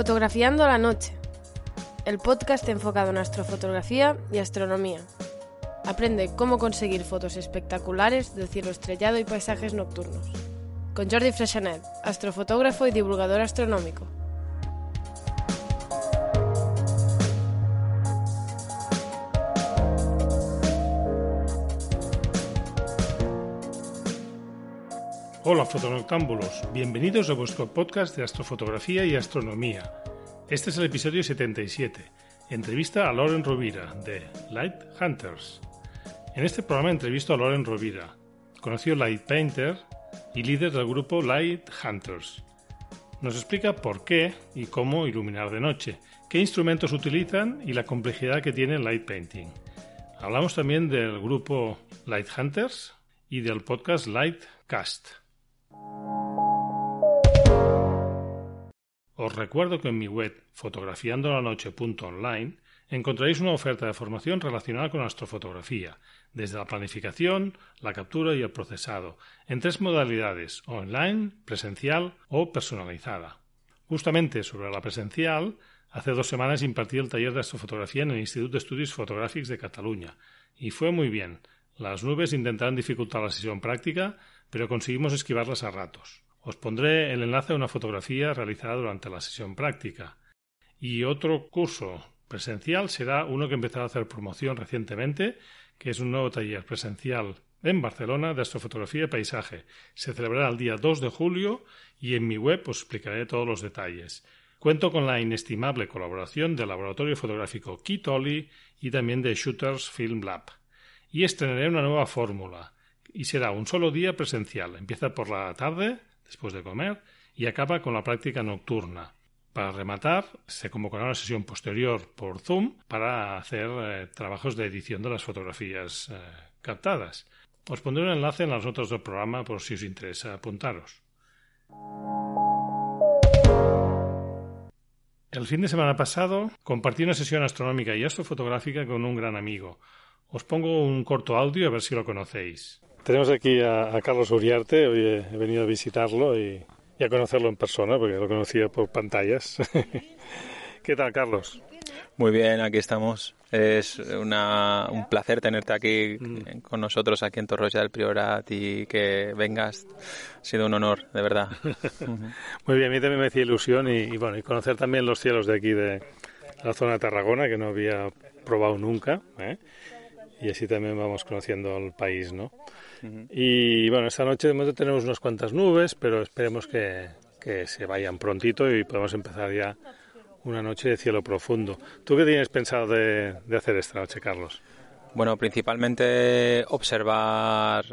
Fotografiando la noche. El podcast enfocado en astrofotografía y astronomía. Aprende cómo conseguir fotos espectaculares del cielo estrellado y paisajes nocturnos. Con Jordi Freshanet, astrofotógrafo y divulgador astronómico. Hola fotonoctámbulos, bienvenidos a vuestro podcast de astrofotografía y astronomía. Este es el episodio 77, entrevista a Lauren Rovira de Light Hunters. En este programa entrevisto a Lauren Rovira, conocido Light Painter y líder del grupo Light Hunters. Nos explica por qué y cómo iluminar de noche, qué instrumentos utilizan y la complejidad que tiene el light painting. Hablamos también del grupo Light Hunters y del podcast Lightcast. Os recuerdo que en mi web fotografiandolanoche.online encontraréis una oferta de formación relacionada con astrofotografía, desde la planificación, la captura y el procesado, en tres modalidades, online, presencial o personalizada. Justamente sobre la presencial, hace dos semanas impartí el taller de astrofotografía en el Instituto de Estudios Fotográficos de Cataluña, y fue muy bien. Las nubes intentaron dificultar la sesión práctica, pero conseguimos esquivarlas a ratos. Os pondré el enlace a una fotografía realizada durante la sesión práctica. Y otro curso presencial será uno que empezará a hacer promoción recientemente, que es un nuevo taller presencial en Barcelona de astrofotografía y paisaje. Se celebrará el día 2 de julio y en mi web os explicaré todos los detalles. Cuento con la inestimable colaboración del laboratorio fotográfico Kitoli y también de Shooters Film Lab. Y estrenaré una nueva fórmula. Y será un solo día presencial. Empieza por la tarde después de comer y acaba con la práctica nocturna. Para rematar, se convocará una sesión posterior por Zoom para hacer eh, trabajos de edición de las fotografías eh, captadas. Os pondré un enlace en las notas del programa por si os interesa apuntaros. El fin de semana pasado compartí una sesión astronómica y astrofotográfica con un gran amigo. Os pongo un corto audio a ver si lo conocéis. Tenemos aquí a, a Carlos Uriarte, hoy he, he, venido a visitarlo y, y, a conocerlo en persona, porque lo conocía por pantallas. ¿Qué tal, Carlos? Muy bien, aquí estamos. Es una, un placer tenerte aquí mm. con nosotros, aquí en Torroya del Priorat, y que vengas. Ha sido un honor, de verdad. Muy bien, a mí también me hacía ilusión y, y, bueno, y conocer también los cielos de aquí, de la zona de Tarragona, que no había probado nunca. ¿eh? Y así también vamos conociendo el país, ¿no? Y bueno, esta noche de momento tenemos unas cuantas nubes, pero esperemos que, que se vayan prontito y podemos empezar ya una noche de cielo profundo. ¿Tú qué tienes pensado de, de hacer esta noche, Carlos? Bueno, principalmente observar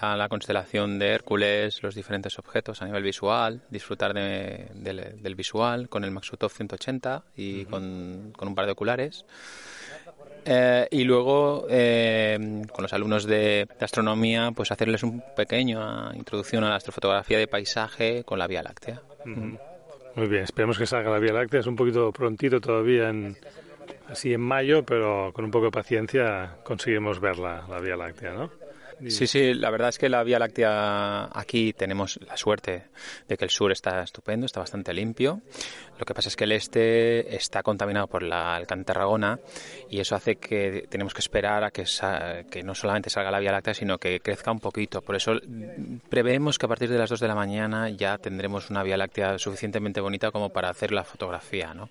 la, la, constelación de Hércules, los diferentes objetos a nivel visual, disfrutar de, de, del visual con el Maxutov 180 y uh -huh. con, con, un par de oculares. Eh, y luego, eh, con los alumnos de, de, astronomía, pues hacerles un pequeño introducción a la astrofotografía de paisaje con la Vía Láctea. Uh -huh. Muy bien, esperemos que salga la Vía Láctea. Es un poquito prontito todavía, en, así en mayo, pero con un poco de paciencia conseguimos ver la, la Vía Láctea, ¿no? Sí, sí, la verdad es que la Vía Láctea aquí tenemos la suerte de que el sur está estupendo, está bastante limpio. Lo que pasa es que el este está contaminado por la, el Tarragona y eso hace que tenemos que esperar a que, que no solamente salga la Vía Láctea, sino que crezca un poquito. Por eso preveemos que a partir de las 2 de la mañana ya tendremos una Vía Láctea suficientemente bonita como para hacer la fotografía, ¿no?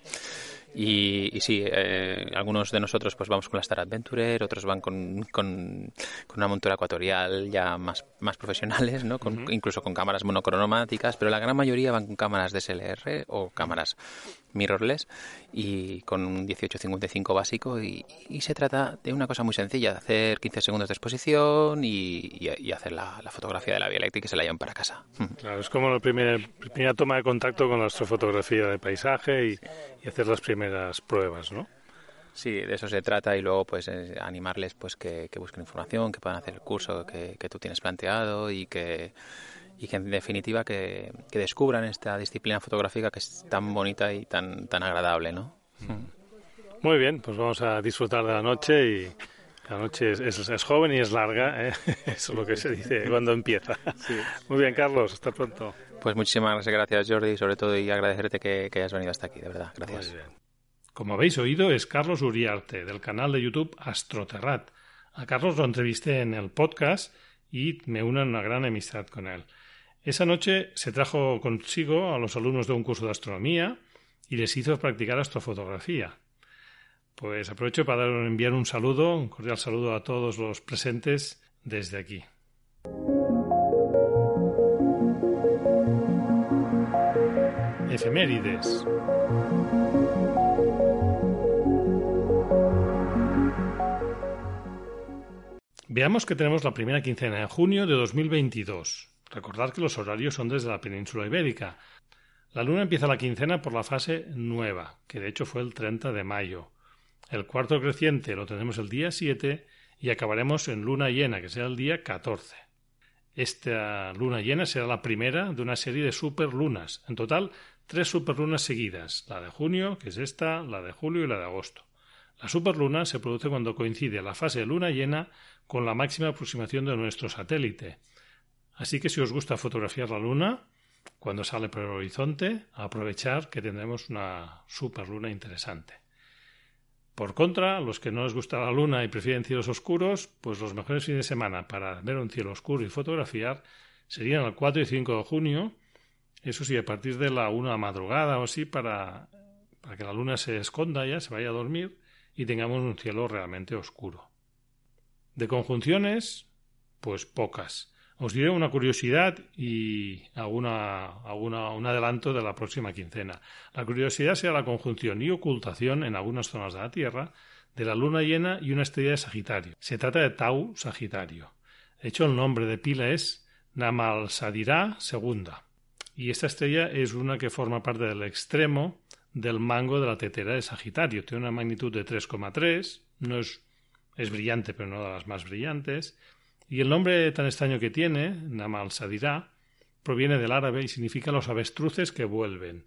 Y, y sí, eh, algunos de nosotros pues vamos con la Star Adventurer, otros van con, con, con una montura ecuatorial ya más, más profesionales, ¿no? Con, uh -huh. incluso con cámaras monocromáticas, pero la gran mayoría van con cámaras DSLR o cámaras mirrorless y con un 1855 básico y, se trata de una cosa muy sencilla, de hacer 15 segundos de exposición y, hacer la, fotografía de la Vía Láctea y se la lleven para casa. Claro, es como la primera, primera toma de contacto con nuestra fotografía de paisaje y, y hacer las primeras pruebas, ¿no? Sí, de eso se trata y luego pues eh, animarles pues que, busquen información, que puedan hacer el curso que, tú tienes planteado y que, y que en definitiva que, descubran esta disciplina fotográfica que es tan bonita y tan, tan agradable, ¿no? Muy bien, pues vamos a disfrutar de la noche y la noche es, es, joven y es larga, ¿eh? eso es lo que se dice cuando empieza. Muy bien, Carlos, hasta pronto. Pues muchísimas gracias, Jordi, sobre todo y agradecerte que, que hayas venido hasta aquí, de verdad. Gracias. Como habéis oído, es Carlos Uriarte, del canal de YouTube Astroterrat. A Carlos lo entrevisté en el podcast y me uno en una gran amistad con él. Esa noche se trajo consigo a los alumnos de un curso de astronomía y les hizo practicar astrofotografía. Pues aprovecho para enviar un saludo, un cordial saludo a todos los presentes desde aquí. Efemérides. Veamos que tenemos la primera quincena de junio de 2022. Recordad que los horarios son desde la península ibérica. La luna empieza la quincena por la fase nueva, que de hecho fue el 30 de mayo. El cuarto creciente lo tenemos el día 7 y acabaremos en luna llena, que será el día 14. Esta luna llena será la primera de una serie de superlunas. En total, tres superlunas seguidas, la de junio, que es esta, la de julio y la de agosto. La superluna se produce cuando coincide la fase de luna llena con la máxima aproximación de nuestro satélite. Así que si os gusta fotografiar la luna, cuando sale por el horizonte, aprovechar que tendremos una superluna interesante. Por contra, los que no les gusta la luna y prefieren cielos oscuros, pues los mejores fines de semana para ver un cielo oscuro y fotografiar serían el 4 y 5 de junio, eso sí, a partir de la una madrugada o así, para, para que la luna se esconda ya, se vaya a dormir, y tengamos un cielo realmente oscuro. De conjunciones, pues pocas. Os diré una curiosidad y alguna, un adelanto de la próxima quincena. La curiosidad será la conjunción y ocultación en algunas zonas de la Tierra de la luna llena y una estrella de Sagitario. Se trata de Tau Sagitario. De hecho, el nombre de pila es Namalsadirá II. Y esta estrella es una que forma parte del extremo del mango de la tetera de Sagitario. Tiene una magnitud de 3,3, no es, es brillante, pero no de las más brillantes. Y el nombre tan extraño que tiene, Namal Sadirá, proviene del árabe y significa los avestruces que vuelven.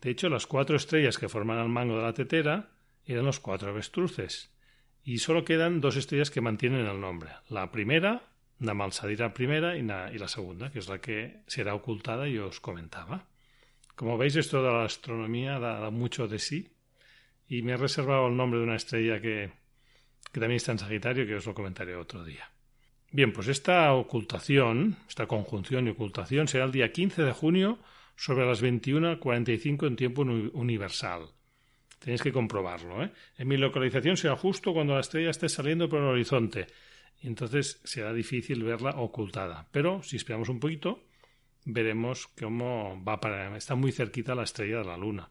De hecho, las cuatro estrellas que forman el mango de la tetera eran los cuatro avestruces. Y solo quedan dos estrellas que mantienen el nombre. La primera, Namal Sadirá primera, y la segunda, que es la que será ocultada y os comentaba. Como veis, esto de la astronomía da, mucho de sí. Y me he reservado el nombre de una estrella que, que también está en Sagitario, que os lo comentaré otro día. Bien, pues esta ocultación, esta conjunción y ocultación será el día 15 de junio sobre las 21.45 en tiempo universal. Tenéis que comprobarlo. ¿eh? En mi localización será justo cuando la estrella esté saliendo por el horizonte. Entonces será difícil verla ocultada. Pero si esperamos un poquito, veremos cómo va para. Está muy cerquita la estrella de la luna.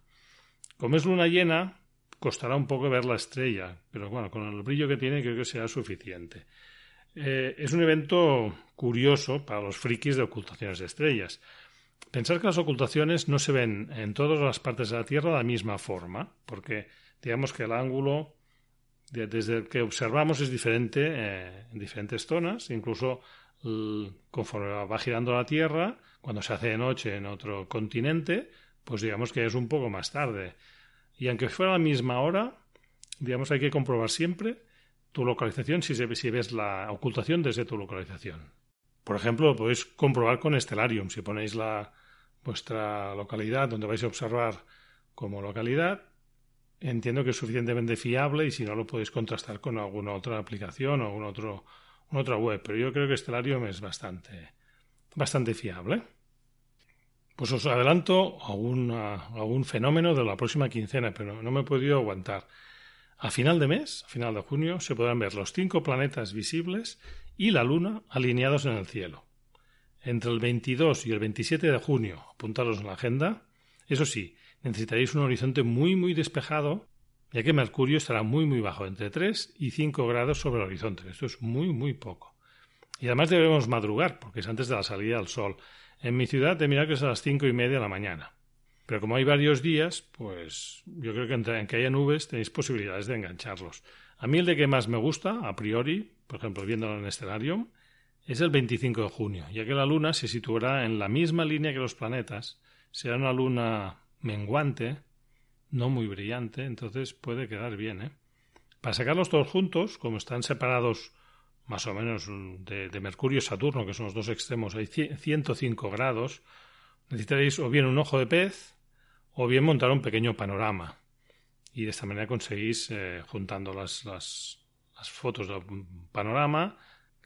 Como es luna llena, costará un poco ver la estrella, pero bueno, con el brillo que tiene creo que será suficiente. Eh, es un evento curioso para los frikis de ocultaciones de estrellas. Pensar que las ocultaciones no se ven en todas las partes de la Tierra de la misma forma, porque digamos que el ángulo desde el que observamos es diferente eh, en diferentes zonas, incluso conforme va girando la Tierra, cuando se hace de noche en otro continente, pues digamos que es un poco más tarde. Y aunque fuera la misma hora, digamos hay que comprobar siempre tu localización si, si ves la ocultación desde tu localización. Por ejemplo, lo podéis comprobar con Stellarium. Si ponéis la, vuestra localidad donde vais a observar como localidad, entiendo que es suficientemente fiable y si no lo podéis contrastar con alguna otra aplicación o algún otro otra web, pero yo creo que Stellarium es bastante, bastante fiable. Pues os adelanto algún, fenómeno de la próxima quincena, pero no me he podido aguantar. A final de mes, a final de junio, se podrán ver los cinco planetas visibles y la Luna alineados en el cielo. Entre el 22 y el 27 de junio, apuntaros en la agenda, eso sí, necesitaréis un horizonte muy muy despejado, ya que Mercurio estará muy muy bajo, entre 3 y 5 grados sobre el horizonte. Esto es muy muy poco. Y además debemos madrugar, porque es antes de la salida del sol. En mi ciudad te mira que es a las cinco y media de la mañana. Pero como hay varios días, pues yo creo que entre que haya nubes tenéis posibilidades de engancharlos. A mí el de que más me gusta, a priori, por ejemplo, viéndolo en Stellarium, es el 25 de junio, ya que la Luna se situará en la misma línea que los planetas. Será una luna menguante, no muy brillante, entonces puede quedar bien. ¿eh? Para sacarlos todos juntos, como están separados más o menos de, de Mercurio y Saturno, que son los dos extremos, hay 105 grados, necesitaréis o bien un ojo de pez o bien montar un pequeño panorama. Y de esta manera conseguís, eh, juntando las, las, fotos del panorama,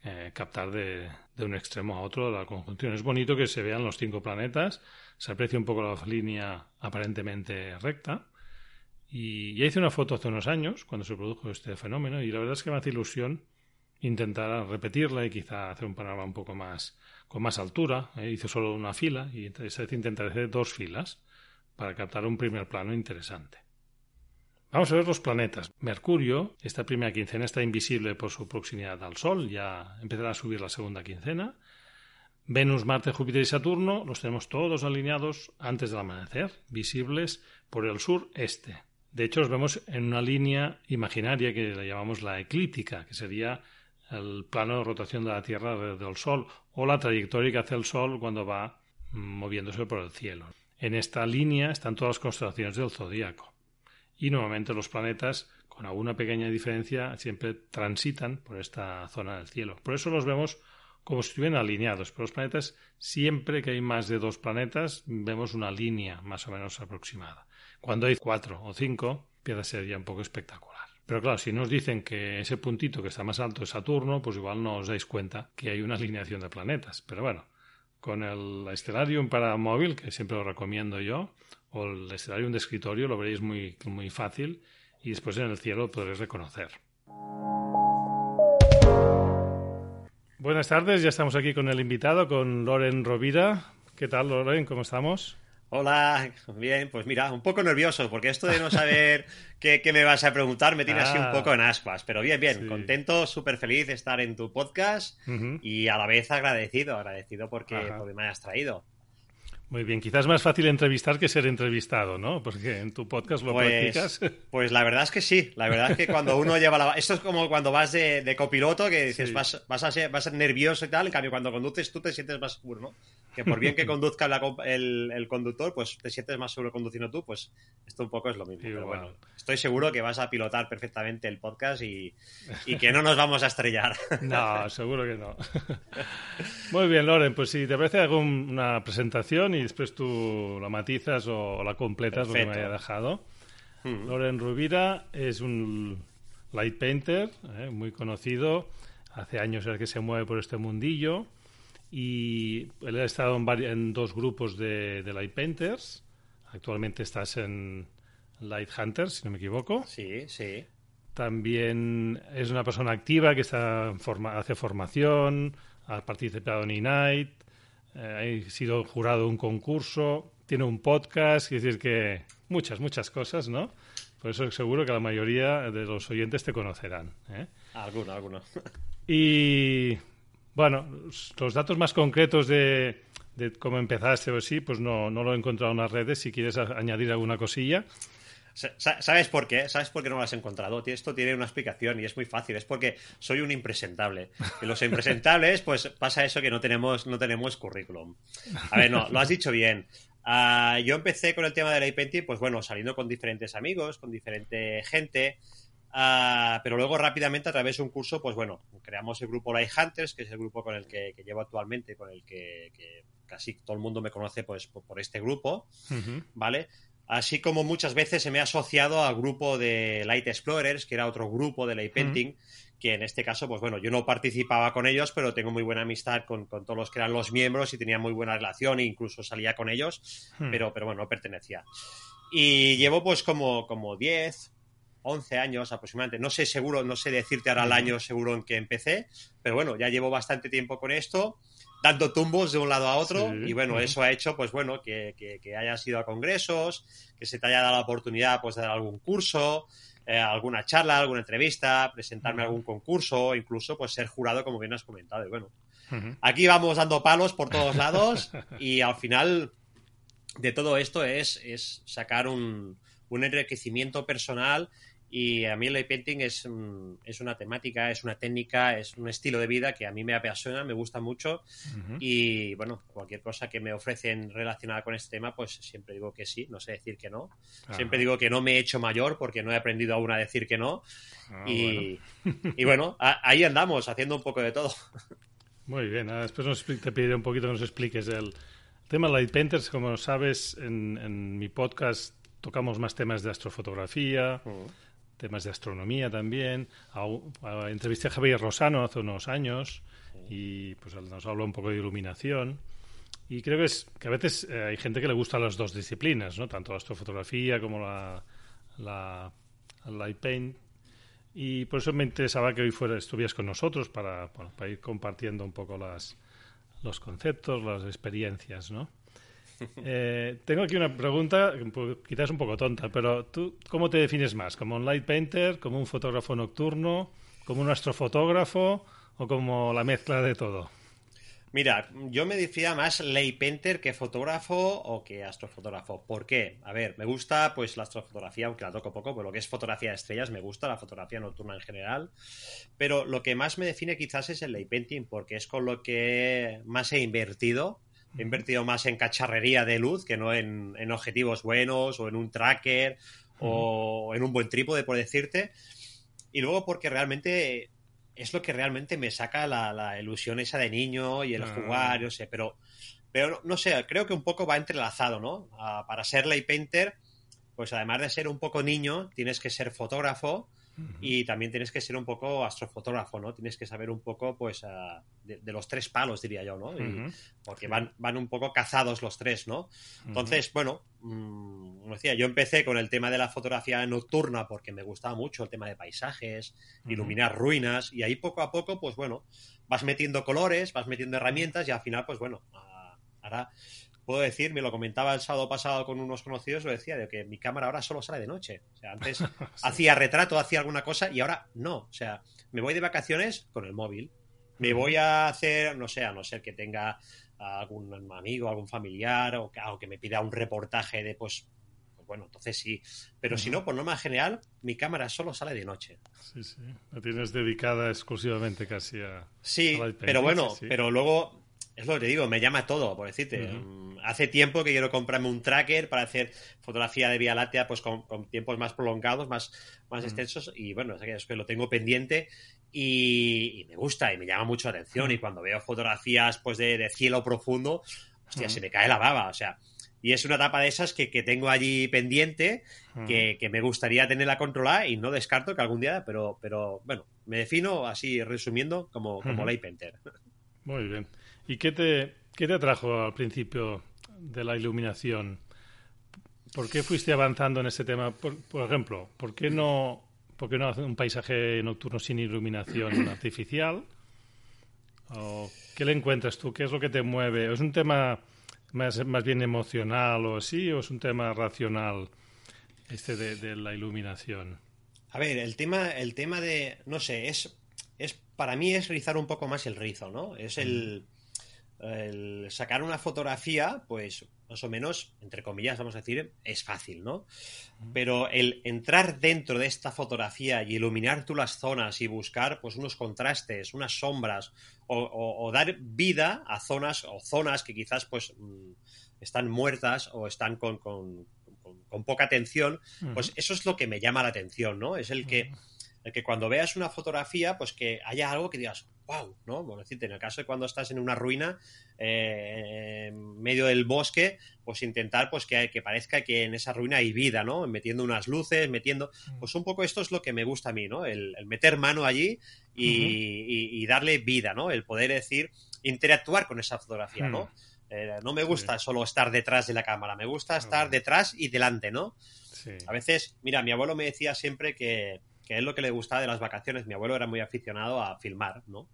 eh, captar de, de, un extremo a otro la conjunción. Es bonito que se vean los cinco planetas, se aprecia un poco la línea aparentemente recta. Y ya hice una foto hace unos años, cuando se produjo este fenómeno, y la verdad es que me hace ilusión intentar repetirla y quizá hacer un panorama un poco más con más altura. ¿eh? Hice solo una fila y esta vez intentaré hacer dos filas para captar un primer plano interesante. Vamos a ver los planetas. Mercurio, esta primera quincena está invisible por su proximidad al Sol, ya empezará a subir la segunda quincena. Venus, Marte, Júpiter y Saturno los tenemos todos alineados antes del amanecer, visibles por el sur-este. De hecho, los vemos en una línea imaginaria que la llamamos la eclíptica, que sería el plano de rotación de la Tierra alrededor del Sol o la trayectoria que hace el Sol cuando va moviéndose por el cielo. En esta línea están todas las constelaciones del zodíaco. Y nuevamente los planetas, con alguna pequeña diferencia, siempre transitan por esta zona del cielo. Por eso los vemos como si estuvieran alineados. Pero los planetas, siempre que hay más de dos planetas, vemos una línea más o menos aproximada. Cuando hay cuatro o cinco, empieza a ser ya un poco espectacular. Pero claro, si nos dicen que ese puntito que está más alto es Saturno, pues igual no os dais cuenta que hay una alineación de planetas. Pero bueno, con el Stellarium para móvil, que siempre lo recomiendo yo, o el Stellarium de escritorio, lo veréis muy, muy fácil y después en el cielo lo podréis reconocer. Buenas tardes, ya estamos aquí con el invitado, con Loren Rovira. ¿Qué tal, Loren? ¿Cómo estamos? Hola, bien, pues mira, un poco nervioso, porque esto de no saber qué, me vas a preguntar me tiene así un ah. poco en ascuas, pero bien, bien, contento, súper feliz de estar en tu podcast y a la vez agradecido, agradecido porque, porque me hayas traído. Muy bien, quizás más fácil entrevistar que ser entrevistado, ¿no? Porque en tu podcast lo pues, practicas. Pues la verdad es que sí, la verdad es que cuando uno lleva la... Esto es como cuando vas de, copiloto, que dices, vas, vas, a ser, vas a ser nervioso y tal, en cambio cuando conduces tú te sientes más seguro, ¿no? Que por bien que conduzca el, el, conductor, pues te sientes más seguro conduciendo tú, pues esto un poco es lo mismo. pero bueno, estoy seguro que vas a pilotar perfectamente el podcast y, y que no nos vamos a estrellar. No, seguro que no. Muy bien, Loren, pues si te parece hago una presentación y después tú la matizas o la completas lo que me haya dejado. Loren Rubira es un light painter eh, muy conocido. Hace años es que se mueve por este mundillo y él ha estado en, dos grupos de, light painters. Actualmente estás en Light Hunters, si no me equivoco. Sí, sí. También es una persona activa que está hace formación, ha participado en E-Night, eh, ha sido jurado de un concurso, tiene un podcast, es decir, que muchas, muchas cosas, ¿no? Por eso seguro que la mayoría de los oyentes te conocerán. ¿eh? Alguno, alguno. Y bueno, los datos más concretos de, cómo empezaste o así, pues no, no lo he encontrado en las redes. Si quieres añadir alguna cosilla. ¿Sabes por qué? ¿Sabes por qué no lo has encontrado? Esto tiene una explicación y es muy fácil. Es porque soy un impresentable. Y los impresentables, pues pasa eso que no tenemos, no tenemos currículum. A ver, no, lo has dicho bien. Ah, yo empecé con el tema de la IPenti, pues bueno, saliendo con diferentes amigos, con diferente gente. Ah, pero luego rápidamente a través de un curso, pues bueno, creamos el grupo Light Hunters, que es el grupo con el que, llevo actualmente, con el que, casi todo el mundo me conoce pues por, este grupo, ¿vale? Así como muchas veces se me ha asociado al grupo de Light Explorers, que era otro grupo de Light Painting, que en este caso, pues bueno, yo no participaba con ellos, pero tengo muy buena amistad con, todos los que eran los miembros y tenía muy buena relación e incluso salía con ellos, pero, pero bueno, no pertenecía. Y llevo pues como, como 10, 11 años aproximadamente. No sé seguro, no sé decirte ahora el año seguro en que empecé, pero bueno, ya llevo bastante tiempo con esto dando tumbos de un lado a otro. Y bueno, eso ha hecho pues bueno que, que, hayas ido a congresos, que se te haya dado la oportunidad pues de dar algún curso, eh, alguna charla, alguna entrevista, presentarme a algún concurso, incluso pues ser jurado como bien has comentado. Y bueno, aquí vamos dando palos por todos lados y al final de todo esto es, es sacar un, un enriquecimiento personal y a mí el light painting es, es, una temática, es una técnica, es un estilo de vida que a mí me apasiona, me gusta mucho. Y bueno, cualquier cosa que me ofrecen relacionada con este tema, pues siempre digo que sí, no sé decir que no. Siempre digo que no me he hecho mayor porque no he aprendido aún a decir que no. Ah, y, bueno. y, bueno. ahí andamos, haciendo un poco de todo. Muy bien, después te pediré un poquito que nos expliques el tema Light Painters. Como sabes, en, en mi podcast tocamos más temas de astrofotografía temas de astronomía también. entrevisté a Javier Rosano hace unos años y pues nos habló un poco de iluminación. Y creo que es que a veces eh, hay gente que le gusta las dos disciplinas, ¿no? Tanto la astrofotografía como la, la, light paint. Y por eso me interesaba que hoy fuera, estuvieras con nosotros para, para ir compartiendo un poco las, los conceptos, las experiencias, ¿no? Eh, tengo aquí una pregunta, quizás un poco tonta, pero ¿tú cómo te defines más? ¿Como un light painter, como un fotógrafo nocturno, como un astrofotógrafo o como la mezcla de todo? Mira, yo me decía más light painter que fotógrafo o que astrofotógrafo. ¿Por qué? A ver, me gusta pues la astrofotografía, aunque la toco poco, pero lo que es fotografía de estrellas me gusta, la fotografía nocturna en general. Pero lo que más me define quizás es el light painting, porque es con lo que más he invertido He invertido más en cacharrería de luz que no en, objetivos buenos o en un tracker o en un buen trípode, por decirte. Y luego porque realmente es lo que realmente me saca la, ilusión esa de niño y el ah. jugar, yo sé, pero, pero no sé, creo que un poco va entrelazado, ¿no? para ser lay painter, pues además de ser un poco niño, tienes que ser fotógrafo y también tienes que ser un poco astrofotógrafo, ¿no? Tienes que saber un poco, pues, ah, de, los tres palos, diría yo, ¿no? porque van, van un poco cazados los tres, ¿no? Entonces, bueno, mm, como decía, yo empecé con el tema de la fotografía nocturna porque me gustaba mucho el tema de paisajes, iluminar ruinas, y ahí poco a poco, pues bueno, vas metiendo colores, vas metiendo herramientas y al final, pues bueno, ah, ahora puedo decir, me lo comentaba el sábado pasado con unos conocidos, lo decía, de que mi cámara ahora solo sale de noche. O sea, antes hacía retrato, hacía alguna cosa y ahora no. O sea, me voy de vacaciones con el móvil. Me voy a hacer, no sé, a no ser que tenga algún amigo, algún familiar o que, me pida un reportaje de, pues, pues bueno, entonces sí. Pero si no, por norma general, mi cámara solo sale de noche. Sí, sí. La tienes dedicada exclusivamente casi a. Sí, pero bueno, pero luego es lo que te digo, me llama todo, por decirte. Mm, hace tiempo que quiero comprarme un tracker para hacer fotografía de Vía Láctea pues con, tiempos más prolongados, más, más extensos. Y bueno, es que lo tengo pendiente y, me gusta y me llama mucho la atención. Y cuando veo fotografías pues de, cielo profundo, hostia, se me cae la baba. O sea, y es una etapa de esas que, tengo allí pendiente, que, me gustaría tenerla controlada y no descarto que algún día, pero, pero bueno, me defino así resumiendo como, como Light Painter. Muy bien. ¿Y qué te, qué te atrajo al principio de la iluminación? ¿Por qué fuiste avanzando en ese tema? Por, ejemplo, ¿por qué no, por no un paisaje nocturno sin iluminación artificial? ¿O ¿Qué le encuentras tú? ¿Qué es lo que te mueve? ¿Es un tema más, más bien emocional o así? ¿O es un tema racional este de, de, la iluminación? A ver, el tema, el tema de, no sé, es, es para mí es rizar un poco más el rizo, ¿no? Es el el sacar una fotografía, pues más o menos, entre comillas, vamos a decir, es fácil, ¿no? Pero el entrar dentro de esta fotografía y iluminar tú las zonas y buscar pues unos contrastes, unas sombras, o, dar vida a zonas o zonas que quizás pues mm, están muertas o están con, con, poca atención, pues eso es lo que me llama la atención, ¿no? Es el que que cuando veas una fotografía, pues que haya algo que digas, wow, ¿no? Bueno, decirte, en el caso de cuando estás en una ruina, eh, en medio del bosque, pues intentar pues que, que, parezca que en esa ruina hay vida, ¿no? Metiendo unas luces, metiendo... Mm. Pues un poco esto es lo que me gusta a mí, ¿no? El, meter mano allí y, darle vida, ¿no? El poder decir, interactuar con esa fotografía, ¿no? Mm. Eh, no me gusta solo estar detrás de la cámara, me gusta estar detrás y delante, ¿no? A veces, mira, mi abuelo me decía siempre que que él lo que le gustaba de las vacaciones, mi abuelo era muy aficionado a filmar, ¿no?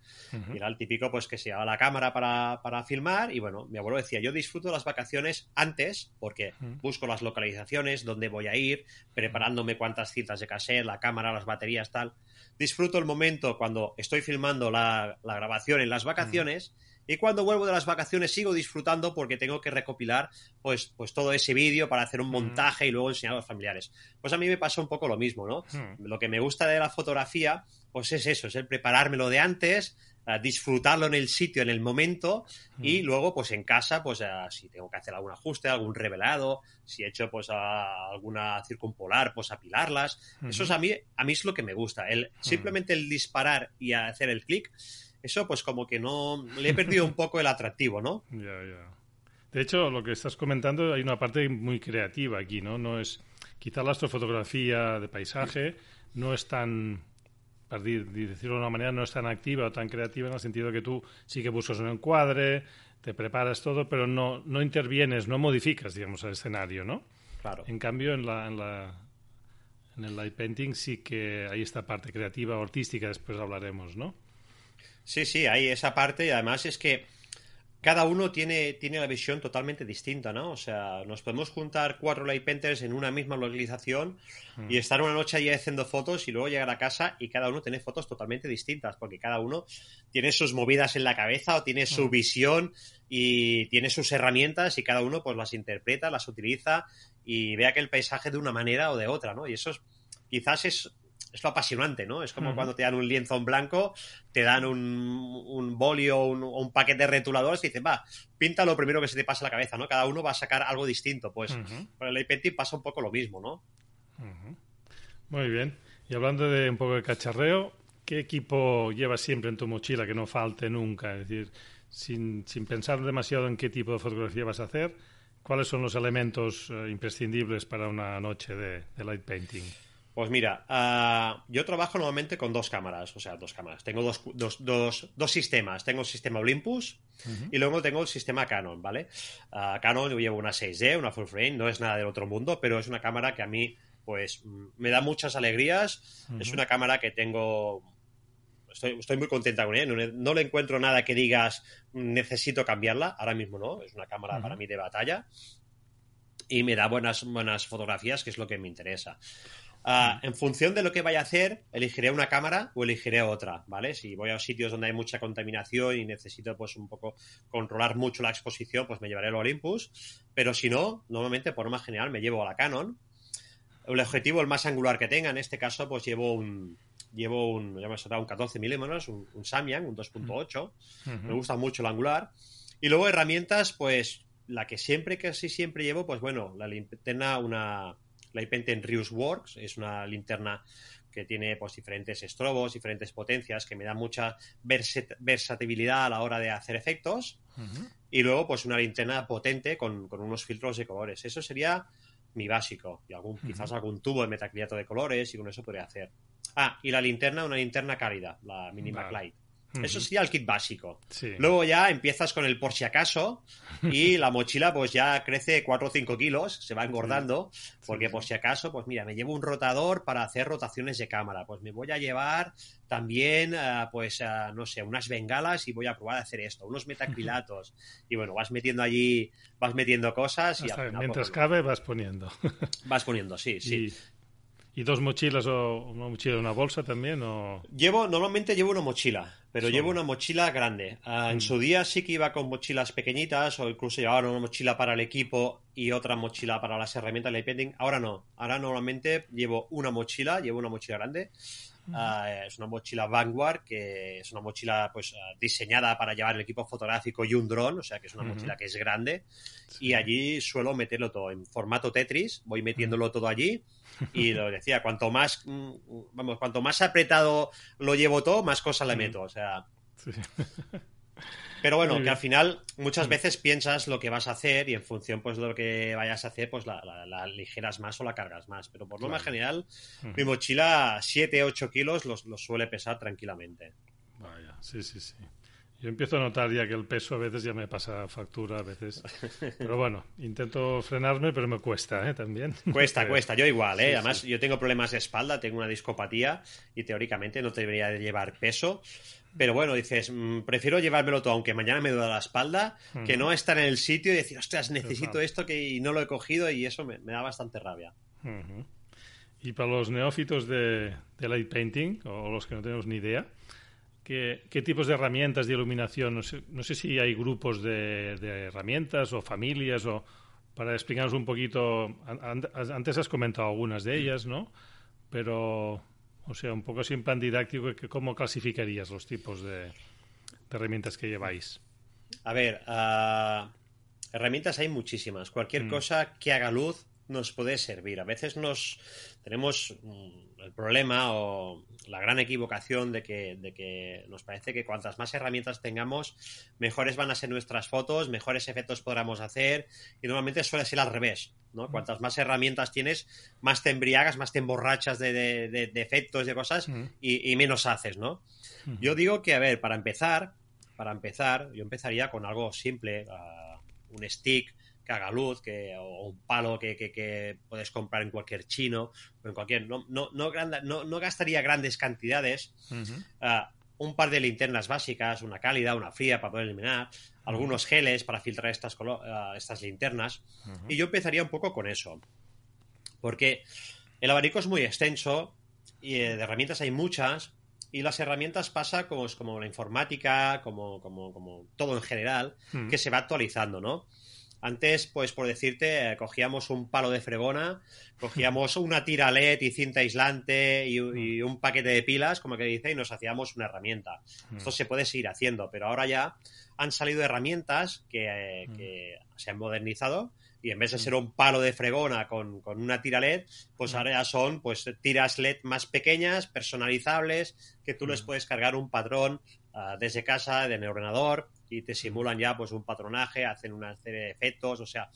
Y era el típico, pues, que se llevaba la cámara para, para, filmar y, bueno, mi abuelo decía, yo disfruto las vacaciones antes porque busco las localizaciones, dónde voy a ir, preparándome cuántas cintas de cassette, la cámara, las baterías, tal. Disfruto el momento cuando estoy filmando la, la grabación en las vacaciones y cuando vuelvo de las vacaciones sigo disfrutando porque tengo que recopilar pues, pues todo ese vídeo para hacer un montaje y luego enseñar a los familiares. Pues a mí me pasa un poco lo mismo, ¿no? Lo que me gusta de la fotografía, pues es eso, es el preparármelo de antes, disfrutarlo en el sitio, en el momento, y luego, pues en casa, pues si tengo que hacer algún ajuste, algún revelado, si he hecho pues alguna circumpolar, pues apilarlas. Eso es a mí, a mí es lo que me gusta. El, Simplemente el disparar y hacer el clic eso pues como que no le he perdido un poco el atractivo, ¿no? Ya, ya. De hecho, lo que estás comentando, hay una parte muy creativa aquí, ¿no? No es, quizá la astrofotografía de paisaje no es tan, para decirlo de una manera, no es tan activa o tan creativa en el sentido que tú sí que buscas un encuadre, te preparas todo, pero no, no intervienes, no modificas, digamos, el escenario, ¿no? Claro. En cambio, en la, en la en el light painting sí que hay esta parte creativa o artística, después hablaremos, ¿no? Sí, sí, hay esa parte y además es que cada uno tiene, tiene la visión totalmente distinta, ¿no? O sea, nos podemos juntar cuatro light painters en una misma localización Mm. y estar una noche allí haciendo fotos y luego llegar a casa y cada uno tiene fotos totalmente distintas porque cada uno tiene sus movidas en la cabeza o tiene su Mm. visión y tiene sus herramientas y cada uno pues las interpreta, las utiliza y ve aquel paisaje de una manera o de otra, ¿no? Y eso es, quizás es es lo apasionante, ¿no? Es como cuando te dan un lienzo en blanco, te dan un, un boli o un, paquete de retuladores y dicen, va, pinta lo primero que se te pasa a la cabeza, ¿no? Cada uno va a sacar algo distinto. Pues Ujú. con el light painting pasa un poco lo mismo, ¿no? Muy bien. Y hablando de un poco de cacharreo, ¿qué equipo llevas siempre en tu mochila que no falte nunca? Es decir, sin, sin pensar demasiado en qué tipo de fotografía vas a hacer, ¿cuáles son los elementos eh, imprescindibles para una noche de, de light painting? Pues mira, ah, yo trabajo normalmente con dos cámaras, o sea, dos cámaras. Tengo dos, dos, dos, dos sistemas. Tengo el sistema Olympus y luego tengo el sistema Canon, ¿vale? Ah, Canon, yo llevo una 6D, una full frame, no es nada del otro mundo, pero es una cámara que a mí, pues, mm, me da muchas alegrías. Es una cámara que tengo... Estoy, estoy muy contenta con ella. No, le- no le encuentro nada que digas "Mm, necesito cambiarla. Ahora mismo no. Es una cámara para mí de batalla. Y me da buenas, buenas fotografías, que es lo que me interesa. Ah, en función de lo que vaya a hacer, elegiré una cámara o elegiré otra, ¿vale? Si voy a sitios donde hay mucha contaminación y necesito pues un poco controlar mucho la exposición, pues me llevaré el Olympus. Pero si no, normalmente por norma general me llevo a la Canon. El objetivo, el más angular que tenga, en este caso, pues llevo un llevo un, ya me un 14 milímetros, un, un Samyang, un 2.8. Me gusta mucho el angular. Y luego herramientas, pues la que siempre, casi siempre llevo, pues bueno, la linterna, una la en Rius Works, es una linterna que tiene pues diferentes estrobos, diferentes potencias, que me da mucha versatilidad a la hora de hacer efectos. Y luego, pues una linterna potente con, con unos filtros de colores. Eso sería mi básico. Y algún, quizás algún tubo de metacrilato de colores y con eso podría hacer. Ah, y la linterna, una linterna cálida, la Mini Vale. Eso sería el kit básico. Sí. Luego ya empiezas con el por si acaso y la mochila pues ya crece 4 o 5 kilos, se va engordando, porque por si acaso, pues mira, me llevo un rotador para hacer rotaciones de cámara, pues me voy a llevar también, ah, pues, ah, no sé, unas bengalas y voy a probar a hacer esto, unos metacrilatos. y bueno, vas metiendo allí, vas metiendo cosas y Hasta al final, mientras pues, bueno, cabe vas poniendo. vas poniendo, sí, sí. Y, dos mochilas o una mochila y una bolsa también o Llevo, normalmente llevo una mochila, pero Solo. llevo una mochila grande. Ah, En su día sí que iba con mochilas pequeñitas o incluso llevaba una mochila para el equipo y otra mochila para las herramientas de painting. Ahora no. Ahora normalmente llevo una mochila, llevo una mochila grande. Ah, es una mochila Vanguard, que es una mochila pues ah, diseñada para llevar el equipo fotográfico y un dron, o sea que es una mochila que es grande. Y allí suelo meterlo todo en formato Tetris, voy metiéndolo todo allí. Y lo decía, cuanto más, mm, vamos, cuanto más apretado lo llevo todo, más cosas le meto. O sea, sí. pero bueno, que al final muchas veces piensas lo que vas a hacer y en función pues de lo que vayas a hacer, pues la, la- la ligeras más o la cargas más. Pero por norma Claro. general, Ujú. mi mochila 7-8 kilos los, los suele pesar tranquilamente. Vaya, sí, sí, sí. Yo empiezo a notar ya que el peso a veces ya me pasa factura, a veces. Pero bueno, intento frenarme, pero me cuesta, ¿eh? También. Cuesta, cuesta. Yo igual, ¿eh? Además, yo tengo problemas de espalda, tengo una discopatía y teóricamente no debería de llevar peso. Pero bueno, dices, mm, prefiero llevármelo todo, aunque mañana me duele la espalda, que no estar en el sitio y decir, ostras, necesito esto que y no lo he cogido y eso me, da bastante rabia. Y para los neófitos de, de light painting, o los que no tenemos ni idea, ¿Qué, tipos de herramientas de iluminación? No sé, si hay grupos de, herramientas o familias o para explicarnos un poquito. Antes has comentado algunas de ellas, ¿no? Pero, o sea, un poco así en plan didáctico, ¿cómo clasificarías los tipos de, herramientas que lleváis? A ver, ah, herramientas hay muchísimas. Cualquier mm. cosa que haga luz nos puede servir. A veces nos tenemos mm, el problema o la gran equivocación de que, de que nos parece que cuantas más herramientas tengamos, mejores van a ser nuestras fotos, mejores efectos podremos hacer y normalmente suele ser al revés. ¿no? Cuantas más herramientas tienes, más te embriagas, más te emborrachas de, de, de, efectos, de cosas y, menos haces, ¿no? Yo digo que, a ver, para empezar, para empezar, yo empezaría con algo simple, ah, un stick, que haga luz, que, o un palo que, que, puedes comprar en cualquier chino, o en cualquier. No, no, no, no, gastaría grandes cantidades. Ah, un par de linternas básicas, una cálida, una fría para poder eliminar, algunos geles para filtrar estas, ah, estas linternas. Y yo empezaría un poco con eso. Porque el abanico es muy extenso y eh, de herramientas hay muchas. Y las herramientas pasa como, como la informática, como, como, como todo en general, que se va actualizando, ¿no? Antes, pues por decirte, eh, cogíamos un palo de fregona, cogíamos una tira LED y cinta aislante y, mm. un paquete de pilas, como que dice, y nos hacíamos una herramienta. Mm. Esto se puede seguir haciendo, pero ahora ya han salido herramientas que, eh, mm. se han modernizado y en vez de ser un palo de fregona con, una tira LED, pues ahora ya son pues tiras LED más pequeñas, personalizables, que tú les puedes cargar un patrón ah, desde casa, en el ordenador, y te simulan ya pues un patronaje, hacen una serie de efectos, o sea,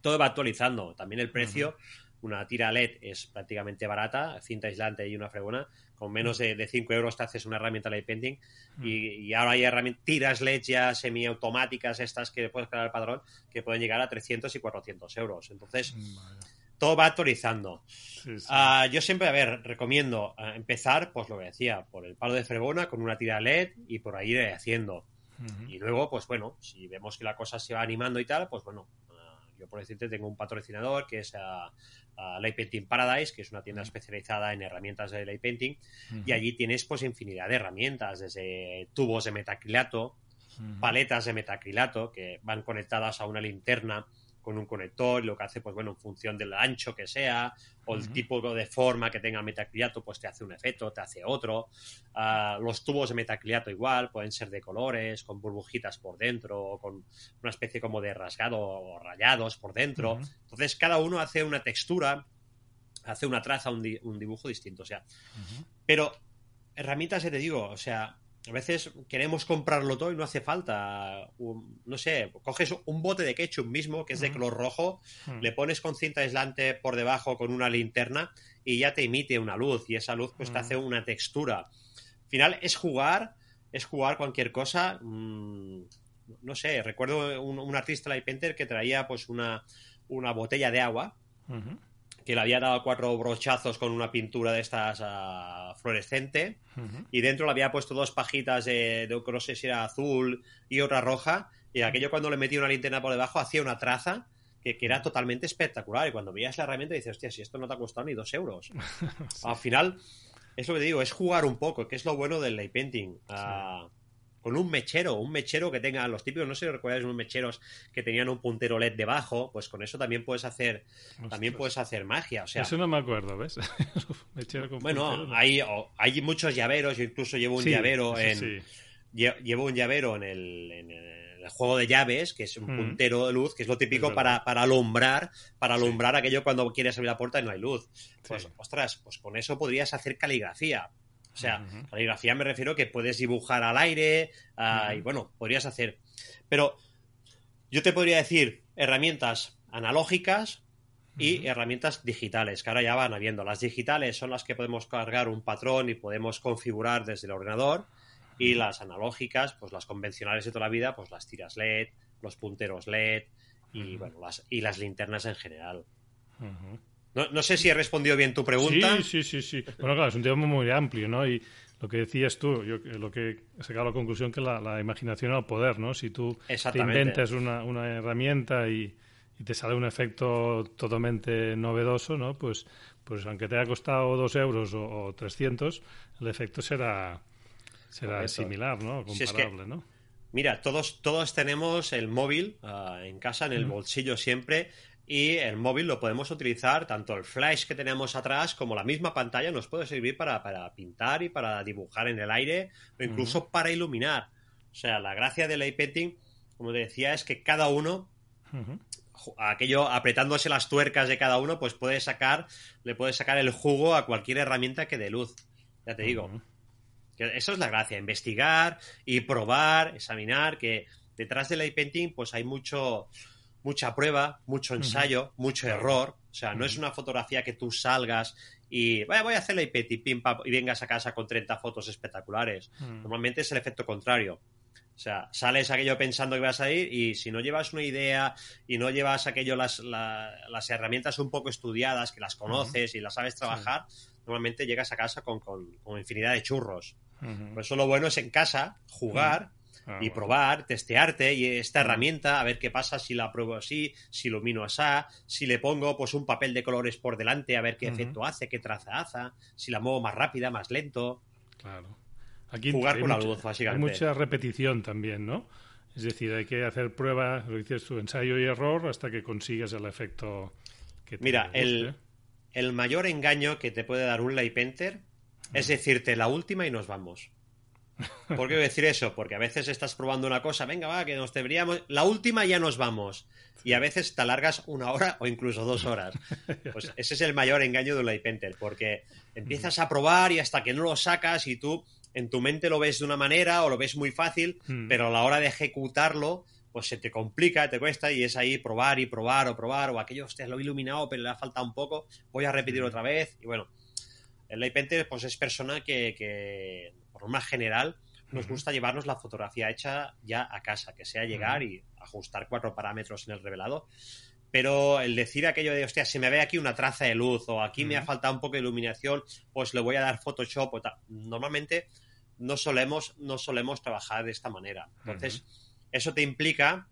todo va actualizando. También el precio, una tira LED es prácticamente barata, cinta aislante y una fregona, con menos de, 5 euros te haces una herramienta light painting y, ahora hay herramientas, tiras LED ya semiautomáticas estas que puedes crear el padrón que pueden llegar a 300 y 400 euros. Entonces, todo va actualizando. Ah, yo siempre, a ver, recomiendo ah, empezar, pues lo que decía, por el palo de fregona con una tira LED y por ahí ir haciendo. Y luego, pues bueno, si vemos que la cosa se va animando y tal, pues bueno, ah, yo por decirte tengo un patrocinador que es a, Light Painting Paradise, que es una tienda especializada en herramientas de light painting, y allí tienes pues infinidad de herramientas, desde tubos de metacrilato, paletas de metacrilato que van conectadas a una linterna con un conector, lo que hace, pues bueno, en función del ancho que sea, o el tipo de forma que tenga el metacrilato, pues te hace un efecto, te hace otro. Ah, los tubos de metacrilato igual, pueden ser de colores, con burbujitas por dentro, o con una especie como de rasgado o rayados por dentro. Entonces, cada uno hace una textura, hace una traza, un, dibujo distinto, o sea. Pero herramientas, ya te digo, o sea, a veces queremos comprarlo todo y no hace falta. no sé, coges un bote de ketchup mismo, que es de color rojo, le pones con cinta aislante por debajo con una linterna y ya te emite una luz y esa luz pues te hace una textura. Al final es jugar, es jugar cualquier cosa. Mm, no sé, recuerdo un, artista, Light Painter, que traía pues una, una botella de agua que le había dado cuatro brochazos con una pintura de estas uh, fluorescente y dentro le había puesto dos pajitas de, de, no sé si era azul y otra roja y aquello cuando le metía una linterna por debajo hacía una traza que, era totalmente espectacular y cuando veías la herramienta dices, hostia, si esto no te ha costado ni dos euros. Al final, es lo que digo, es jugar un poco, que es lo bueno del light painting. Uh, con un mechero, un mechero que tenga los típicos, no sé si recuerdas unos mecheros que tenían un puntero LED debajo, pues con eso también puedes hacer también puedes hacer magia, o sea, Eso no me acuerdo, ¿ves? bueno, hay, hay muchos llaveros, yo incluso llevo un llavero en llevo un llavero en el, juego de llaves, que es un mm. puntero de luz, que es lo típico para, alumbrar, para alumbrar aquello cuando quieres abrir la puerta y no hay luz. Pues, ostras, pues con eso podrías hacer caligrafía. O sea, caligrafía me refiero que puedes dibujar al aire ah, y bueno, podrías hacer. Pero yo te podría decir herramientas analógicas y herramientas digitales, que ahora ya van habiendo. Las digitales son las que podemos cargar un patrón y podemos configurar desde el ordenador. Y las analógicas, pues las convencionales de toda la vida, pues las tiras LED, los punteros LED y, bueno, las, y las linternas en general. No, no, sé si he respondido bien tu pregunta. Sí, sí, sí, sí. Bueno, claro, es un tema muy amplio, ¿no? Y lo que decías tú, yo lo que he sacado la conclusión que la, la imaginación al poder, ¿no? Si tú te inventas una, una herramienta y, y, te sale un efecto totalmente novedoso, ¿no? Pues, pues aunque te haya costado dos euros o, o 300, el efecto será, será similar, ¿no? Comparable, ¿no? Mira, todos, todos tenemos el móvil uh, en casa, en el bolsillo siempre, y el móvil lo podemos utilizar, tanto el flash que tenemos atrás como la misma pantalla nos puede servir para, para pintar y para dibujar en el aire o incluso uh -huh. para iluminar. O sea, la gracia del iPainting, como te decía, es que cada uno, uh -huh. aquello apretándose las tuercas de cada uno, pues puede sacar, le puede sacar el jugo a cualquier herramienta que dé luz. Ya te digo. Uh -huh. Que eso es la gracia, investigar y probar, examinar, que detrás del iPainting pues hay mucho, mucha prueba, mucho ensayo, uh -huh. mucho error. O sea, no uh -huh. es una fotografía que tú salgas y vaya, voy a hacer el iPainting pim, pam, y vengas a casa con 30 fotos espectaculares. Uh -huh. Normalmente es el efecto contrario. O sea, sales aquello pensando que vas a ir y si no llevas una idea y no llevas aquello, las, la, las herramientas un poco estudiadas, que las conoces y las sabes trabajar, sí. normalmente llegas a casa con, con, con infinidad de churros. Por eso lo bueno es en casa jugar. Ah, y probar, testearte y esta herramienta, a ver qué pasa si la pruebo así, si ilumino así, si le pongo pues un papel de colores por delante a ver qué uh -huh. efecto hace, qué traza hace, si la muevo más rápida, más lento. Claro. Aquí Jugar con la luz, básicamente. Hay mucha repetición también, ¿no? Es decir, hay que hacer pruebas, lo dices tú, ensayo y error hasta que consigas el efecto que te Mira, el, el mayor engaño que te puede dar un light painter es decirte la última y nos vamos. ¿Por qué decir eso? Porque a veces estás probando una cosa, venga, va, que nos deberíamos. La última ya nos vamos. Y a veces te alargas una hora o incluso dos horas. Pues ese es el mayor engaño de un light painter, porque empiezas a probar y hasta que no lo sacas y tú en tu mente lo ves de una manera o lo ves muy fácil, hmm. pero a la hora de ejecutarlo, pues se te complica, te cuesta y es ahí probar y probar o probar o aquello, hostia, lo he iluminado, pero le ha faltado un poco, voy a repetir otra vez y bueno. El light painter pues es persona que, que por norma general nos gusta llevarnos la fotografía hecha ya a casa, que sea llegar y ajustar cuatro parámetros en el revelado. Pero el decir aquello de, hostia, se me ve aquí una traza de luz o aquí me ha faltado un poco de iluminación, pues le voy a dar Photoshop o tal. Normalmente no solemos, no solemos trabajar de esta manera. Entonces, eso te implica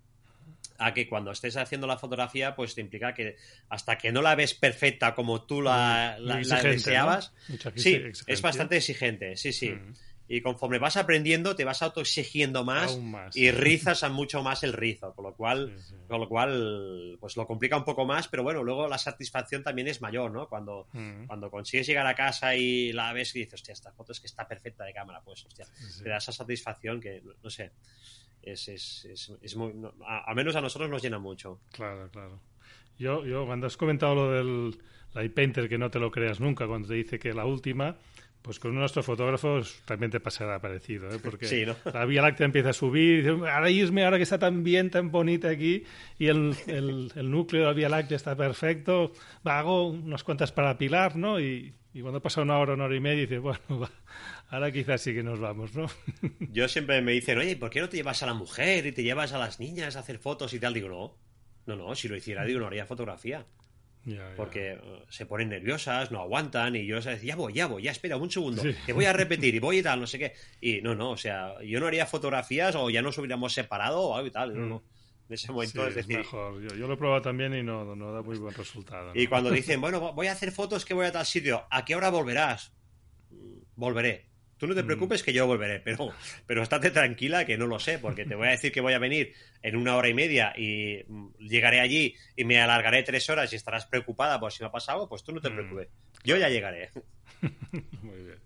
a que cuando estés haciendo la fotografía, pues te implica que hasta que no la ves perfecta como tú la, la, la deseabas, ¿no? sí, es bastante exigente, sí, sí. Mm. Y conforme vas aprendiendo, te vas autoexigiendo más, más y rizas a mucho más el rizo, con lo cual, sí, sí. con lo cual, pues lo complica un poco más, pero bueno, luego la satisfacción también es mayor, ¿no? Cuando, mm. cuando consigues llegar a casa y la ves y dices, hostia, esta foto es que está perfecta de cámara, pues, hostia, sí, te da esa satisfacción que, no sé, es, es, es, es muy, no, a, al menos a nosotros nos llena mucho. Claro, claro. Yo, yo cuando has comentado lo del Light Painter, que no te lo creas nunca, cuando te dice que la última, pues con nuestros fotógrafos también te pasará parecido, ¿eh? porque sí, ¿no? la Vía Láctea empieza a subir, y dice, ahora irme, ahora que está tan bien, tan bonita aquí, y el, el, el núcleo de la Vía Láctea está perfecto, va, hago unas cuantas para pilar, ¿no? Y, y cuando pasa una hora, una hora y media, dices, bueno, va, ahora quizás sí que nos vamos, ¿no? Yo siempre me dicen, oye, ¿por qué no te llevas a la mujer y te llevas a las niñas a hacer fotos y tal? Digo, no, no, no, si lo hiciera, digo, no haría fotografía. Ya. Porque uh, se ponen nerviosas, no aguantan y yo decía, ya voy, ya voy, ya espera un segundo, sí. que voy a repetir y voy y tal, no sé qué. Y no, no, o sea, yo no haría fotografías o ya nos hubiéramos separado o algo y tal, mm. no, no. En ese momento sí, es decir. mejor. Yo, yo, lo he probado también y no, no da muy buen resultado. ¿no? Y cuando dicen, bueno, voy a hacer fotos que voy a tal sitio, ¿a qué hora volverás? Mm, volveré. Tú no te mm. preocupes que yo volveré, pero, pero estate tranquila que no lo sé, porque te voy a decir que voy a venir en una hora y media y mm, llegaré allí y me alargaré tres horas y estarás preocupada por si me ha pasado, pues tú no te mm. preocupes. Yo ya llegaré. Muy bien.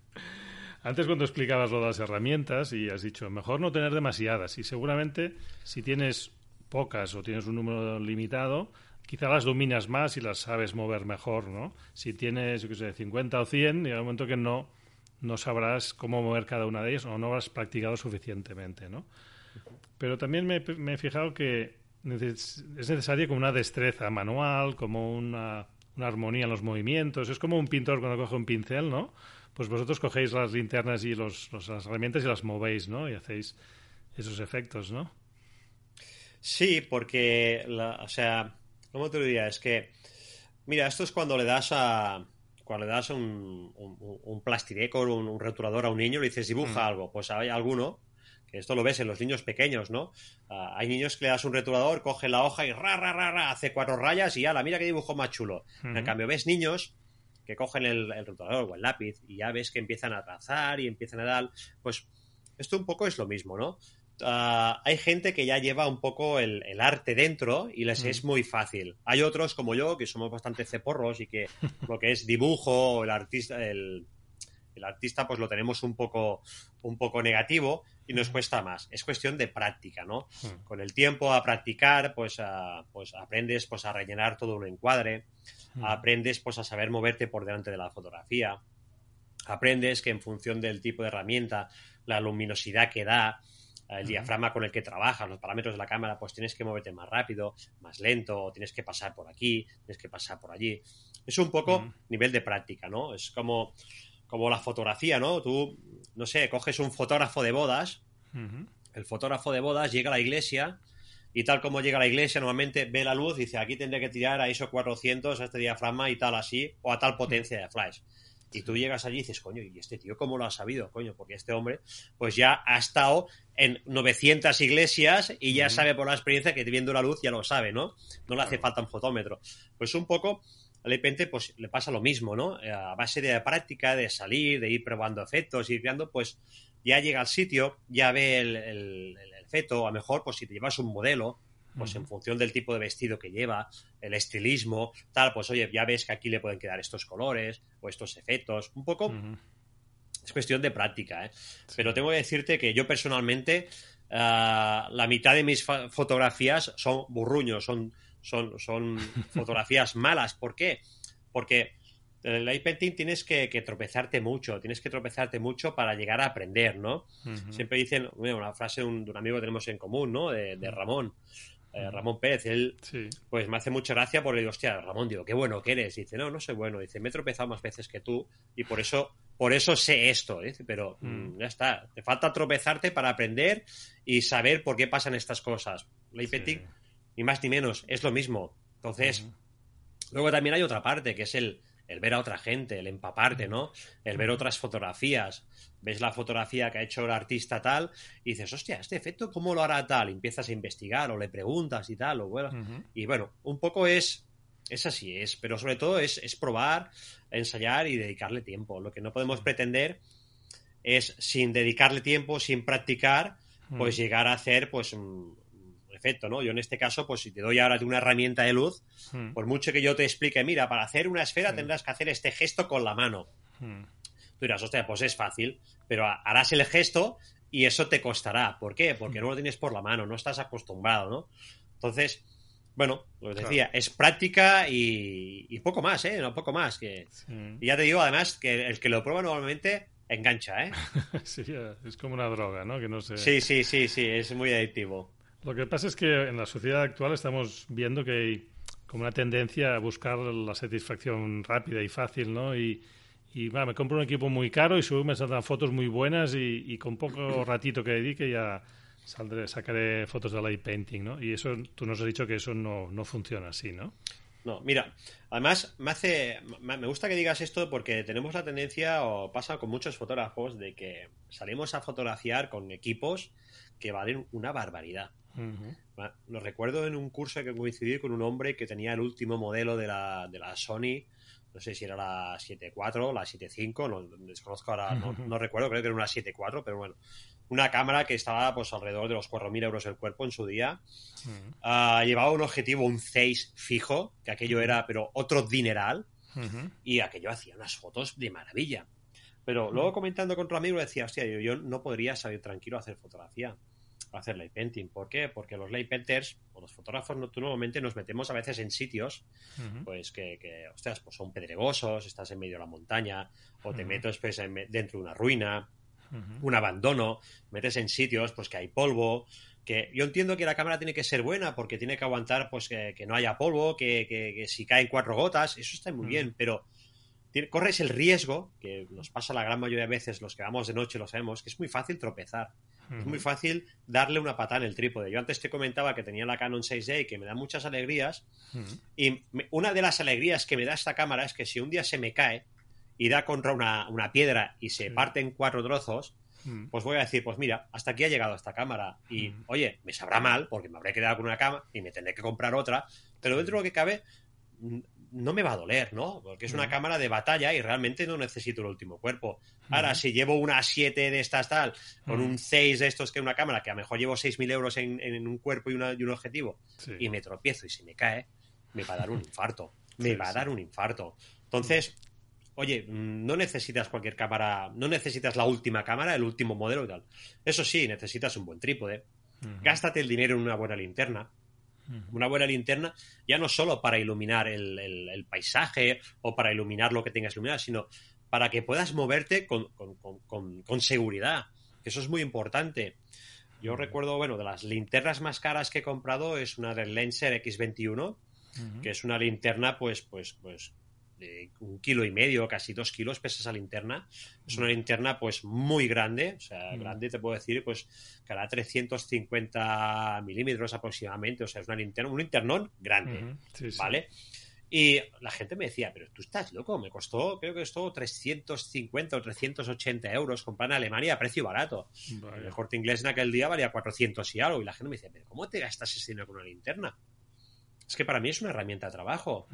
Antes cuando explicabas lo de las herramientas y has dicho, mejor no tener demasiadas y seguramente si tienes pocas o tienes un número limitado, quizá las dominas más y las sabes mover mejor, ¿no? Si tienes, yo qué sé, 50 o 100, llega un momento que no no sabrás cómo mover cada una de ellas o no habrás practicado suficientemente, ¿no? Pero también me, he fijado que es necesaria como una destreza manual, como una, una, armonía en los movimientos. Es como un pintor cuando coge un pincel, ¿no? pues vosotros cogéis las linternas y los, las herramientas y las movéis, ¿no? Y hacéis esos efectos, ¿no? Sí, porque, o sea, ¿cómo te lo diría? Es que, mira, esto es cuando le das a, cuando le das un, un, un plastidecor, un, un, rotulador a un niño, le dices dibuja mm. algo, pues hay alguno, que esto lo ves en los niños pequeños, ¿no? Uh, hay niños que le das un rotulador, coge la hoja y ra, ra, ra, ra, hace cuatro rayas y ya, la mira qué dibujo más chulo. Mm. En cambio, ves niños que cogen el, el, rotulador o el lápiz y ya ves que empiezan a trazar y empiezan a dar, pues esto un poco es lo mismo, ¿no? Uh, hay gente que ya lleva un poco el, el arte dentro y les mm. es muy fácil. Hay otros como yo que somos bastante ceporros y que lo que es dibujo, el artista, el, el, artista, pues lo tenemos un poco, un poco negativo y nos cuesta más. Es cuestión de práctica, ¿no? Mm. Con el tiempo a practicar, pues, pues aprendes pues, a rellenar todo un encuadre, mm. aprendes pues a saber moverte por delante de la fotografía, aprendes que en función del tipo de herramienta, la luminosidad que da, el diafragma con el que trabajas, los parámetros de la cámara, pues tienes que moverte más rápido, más lento, tienes que pasar por aquí, tienes que pasar por allí. Es un poco uh -huh. nivel de práctica, ¿no? Es como, como la fotografía, ¿no? Tú, no sé, coges un fotógrafo de bodas, uh -huh. el fotógrafo de bodas llega a la iglesia y tal como llega a la iglesia, normalmente ve la luz y dice, aquí tendré que tirar a ISO 400, a este diafragma y tal así, o a tal potencia de flash. Y tú llegas allí y dices, coño, ¿y este tío cómo lo ha sabido? Coño, porque este hombre, pues ya ha estado en 900 iglesias y ya uh -huh. sabe por la experiencia que viendo la luz ya lo sabe, ¿no? No le hace falta un fotómetro. Pues un poco, de repente, pues le pasa lo mismo, ¿no? Eh, a base de práctica, de salir, de ir probando efectos, ir creando, pues ya llega al sitio, ya ve el, el, el efecto, a lo mejor, pues si te llevas un modelo, pues en función del tipo de vestido que lleva, el estilismo, tal, pues oye, ya ves que aquí le pueden quedar estos colores o estos efectos, un poco... Uh -huh. Es cuestión de práctica, ¿eh? Sí. Pero tengo que decirte que yo personalmente, uh, la mitad de mis fotografías son burruños, son, son, son fotografías malas. ¿Por qué? Porque en el light painting tienes que, que, tropezarte mucho, tienes que tropezarte mucho para llegar a aprender, ¿no? Uh -huh. Siempre dicen, una frase de un, de un, amigo que tenemos en común, ¿no? De, de Ramón eh, Ramón Pérez, él sí. pues me hace mucha gracia porque digo, hostia, Ramón, digo, qué bueno que eres. Y dice, no, no soy bueno. Dice, me he tropezado más veces que tú y por eso, por eso sé esto. Dice, pero mm. ya está, te falta tropezarte para aprender y saber por qué pasan estas cosas. Ley sí. ni más ni menos, es lo mismo. Entonces, luego también hay otra parte que es el, el ver a otra gente, el empaparte, ¿no? El ver otras fotografías. Ves la fotografía que ha hecho el artista tal y dices, hostia, este efecto, ¿cómo lo hará tal? Y empiezas a investigar o le preguntas y tal, o bueno. Uh -huh. Y bueno, un poco es, es así, es, pero sobre todo es, es probar, ensayar y dedicarle tiempo. Lo que no podemos pretender es, sin dedicarle tiempo, sin practicar, pues uh -huh. llegar a hacer, pues, efecto, ¿no? Yo en este caso, pues si te doy ahora una herramienta de luz, hmm. por mucho que yo te explique, mira, para hacer una esfera hmm. tendrás que hacer este gesto con la mano. Hmm. Tú dirás, hostia, pues es fácil, pero harás el gesto y eso te costará. ¿Por qué? Porque no lo tienes por la mano, no estás acostumbrado, ¿no? Entonces, bueno, lo que decía, claro. es práctica y, y, poco más, ¿eh? No, poco más. Que... Y ya te digo, además, que el que lo prueba normalmente engancha, ¿eh? sí, es como una droga, ¿no? Que no sé... Sí, sí, sí, sí, es muy adictivo. Lo que pasa es que en la sociedad actual estamos viendo que hay como una tendencia a buscar la satisfacción rápida y fácil, ¿no? Y, y va, me compro un equipo muy caro y subo me saldrán fotos muy buenas y, y, con poco ratito que dedique ya saldré, sacaré fotos de light painting, ¿no? Y eso, tú nos has dicho que eso no, no funciona así, ¿no? No, mira, además me hace, me gusta que digas esto porque tenemos la tendencia, o pasa con muchos fotógrafos, de que salimos a fotografiar con equipos que valen una barbaridad. Uh -huh. Lo recuerdo en un curso que coincidí con un hombre que tenía el último modelo de la, de la Sony, no sé si era la 7.4 la 7.5, no, desconozco ahora, no, no, recuerdo, creo que era una 7.4, pero bueno, una cámara que estaba pues alrededor de los 4.000 euros el cuerpo en su día. Uh -huh. uh, llevaba un objetivo, un 6 fijo, que aquello era, pero otro dineral, uh -huh. y aquello hacía unas fotos de maravilla. Pero luego comentando con otro amigo decía, hostia, yo, yo no podría salir tranquilo a hacer fotografía hacer light painting. ¿Por qué? Porque los light painters o los fotógrafos normalmente nos metemos a veces en sitios uh -huh. pues que, que, ostras, pues son pedregosos, estás en medio de la montaña o te uh -huh. metes pues, en, dentro de una ruina, uh -huh. un abandono, metes en sitios pues que hay polvo, que yo entiendo que la cámara tiene que ser buena porque tiene que aguantar pues que, que no haya polvo, que, que, si caen cuatro gotas, eso está muy bien, pero corres el riesgo, que nos pasa la gran mayoría de veces, los que vamos de noche lo sabemos, que es muy fácil tropezar. Es muy fácil darle una patada en el trípode. Yo antes te comentaba que tenía la Canon 6D y que me da muchas alegrías. Y una de las alegrías que me da esta cámara es que si un día se me cae y da contra una, piedra y se parte en cuatro trozos, pues voy a decir, pues mira, hasta aquí ha llegado esta cámara. Y oye, me sabrá mal porque me habré quedado con una cámara y me tendré que comprar otra. Pero dentro de lo que cabe, no me va a doler, ¿no? Porque es una cámara de batalla y realmente no necesito el último cuerpo. Ahora, si llevo una 7 de estas tal, con un 6 de estos que es una cámara, que a lo mejor llevo 6.000 euros en, un cuerpo y, un objetivo, y me tropiezo y se me cae, me va a dar un infarto. Me va a dar un infarto. Entonces, oye, no necesitas cualquier cámara, no necesitas la última cámara, el último modelo y tal. Eso sí, necesitas un buen trípode. Gástate el dinero en una buena linterna una buena linterna, ya no solo para iluminar el, paisaje o para iluminar lo que tengas iluminado, sino para que puedas moverte con, seguridad. Eso es muy importante. Yo recuerdo, bueno, de las linternas más caras que he comprado es una del Lenser X21, que es una linterna, pues, pues, pues, de un kilo y medio, casi dos kilos pesa esa linterna. Es una linterna pues muy grande, o sea, grande te puedo decir, pues hará 350 milímetros aproximadamente, o sea, es una linterna, un linternón grande, ¿vale? Y la gente me decía, pero tú estás loco, me costó, creo que costó 350 o 380 euros comprar en Alemania a precio barato. El corte inglés en aquel día valía 400 y algo. Y la gente me decía, pero ¿cómo te gastas ese dinero con una linterna? Es que para mí es una herramienta de trabajo.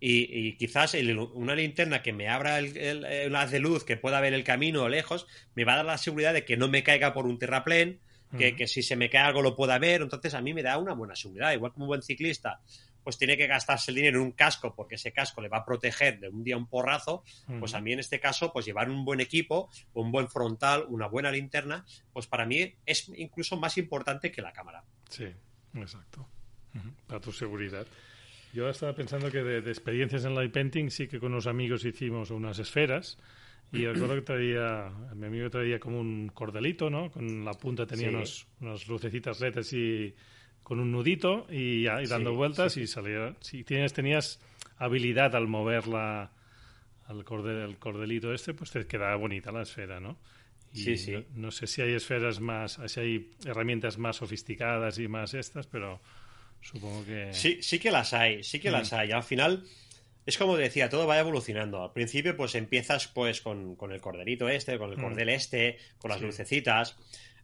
Y, quizás una linterna que me abra el, haz de luz, que pueda ver el camino lejos, me va a dar la seguridad de que no me caiga por un terraplén, que, si se me cae algo lo pueda ver. Entonces a mí me da una buena seguridad. Igual como un buen ciclista, pues tiene que gastarse el dinero en un casco porque ese casco le va a proteger de un día un porrazo, pues a mí en este caso, pues llevar un buen equipo, un buen frontal, una buena linterna, pues para mí es incluso más importante que la cámara. Sí, exacto. Para tu seguridad. Yo estaba pensando que de, experiencias en light painting sí que con unos amigos hicimos unas esferas y recuerdo que traía, mi amigo traía como un cordelito, ¿no? Con la punta tenía unos, unas lucecitas LED y con un nudito y, dando vueltas y salía. Si tienes, tenías habilidad al moverla al cordel, el cordelito este, pues te quedaba bonita la esfera, ¿no? sí, sí. No, no, sé si hay esferas más, si hay herramientas más sofisticadas y más estas, pero Supongo que. Sí, sí que las hay, sí que las mm. hay. Al final, es como decía, todo va evolucionando. Al principio, pues empiezas pues con, el corderito este, con el mm. cordel este, con las lucecitas.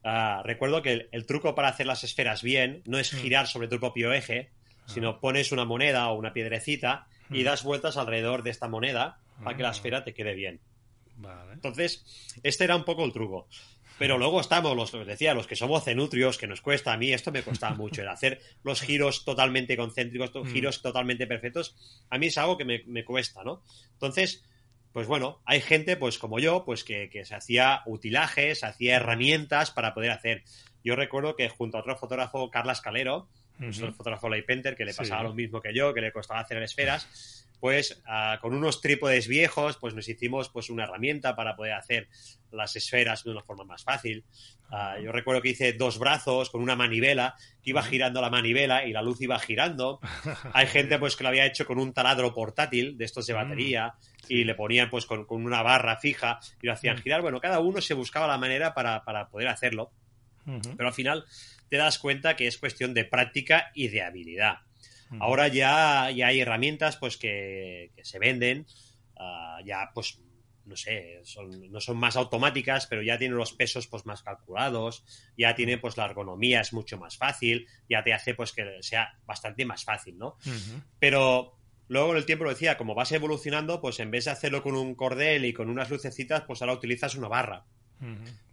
Ah, recuerdo que el, truco para hacer las esferas bien no es mm. girar sobre tu propio eje, sino ah. pones una moneda o una piedrecita y das vueltas alrededor de esta moneda para que la ah. esfera te quede bien. Entonces, este era un poco el truco. Pero luego estamos, los que decía, los que somos cenutrios, que nos cuesta, a mí esto me costaba mucho, el hacer los giros totalmente concéntricos, mm. giros totalmente perfectos, a mí es algo que me, cuesta, ¿no? Entonces, pues bueno, hay gente, pues como yo, pues que, se hacía utilajes, hacía herramientas para poder hacer. Yo recuerdo que junto a otro fotógrafo, Carla Calero, uh el fotógrafo Light Painter, que le pasaba lo mismo que yo, que le costaba hacer esferas, pues ah, con unos trípodes viejos, pues nos hicimos pues una herramienta para poder hacer las esferas de una forma más fácil. Ah, yo recuerdo que hice dos brazos con una manivela, que iba girando la manivela y la luz iba girando. Hay gente pues que lo había hecho con un taladro portátil de estos de mm, batería y le ponían pues con, una barra fija y lo hacían mm. girar. Bueno, cada uno se buscaba la manera para, poder hacerlo. Pero al final te das cuenta que es cuestión de práctica y de habilidad. Ahora ya, ya hay herramientas pues que, se venden, ah, ya pues no sé, son, no son más automáticas, pero ya tienen los pesos pues más calculados, ya tiene pues la ergonomía es mucho más fácil, ya te hace pues que sea bastante más fácil, ¿no? Pero luego en el tiempo lo decía, como vas evolucionando, pues en vez de hacerlo con un cordel y con unas lucecitas, pues ahora utilizas una barra.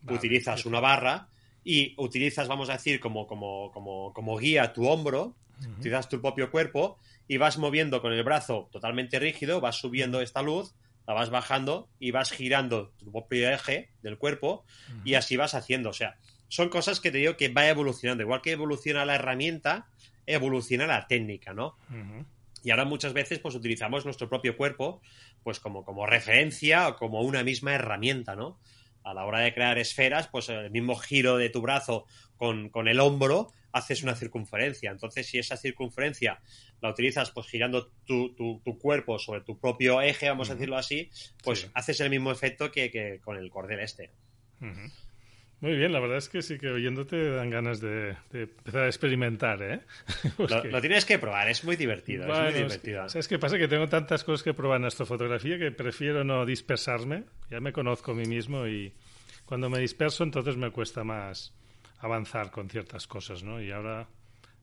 utilizas una barra y utilizas, vamos a decir, como, como, como, como guía tu hombro utilizas tu propio cuerpo y vas moviendo con el brazo totalmente rígido, vas subiendo esta luz, la vas bajando y vas girando tu propio eje del cuerpo y así vas haciendo. O sea, son cosas que te digo que va evolucionando. Igual que evoluciona la herramienta, evoluciona la técnica, ¿no? Y ahora muchas veces pues utilizamos nuestro propio cuerpo pues como, como referencia o como una misma herramienta, ¿no? A la hora de crear esferas, pues el mismo giro de tu brazo con, con el hombro haces una circunferencia. Entonces, si esa circunferencia la utilizas pues girando tu, tu, cuerpo sobre tu propio eje, vamos a decirlo así, pues haces el mismo efecto que, que, con el cordel este. Muy bien, la verdad es que sí que oyéndote dan ganas de, empezar a experimentar, ¿eh? lo, tienes que probar, es muy divertido, es muy divertido. ¿Sabes qué pasa? Que tengo tantas cosas que probar en astrofotografía que prefiero no dispersarme. Ya me conozco a mí mismo y cuando me disperso entonces me cuesta más avanzar con ciertas cosas, ¿no? Y ahora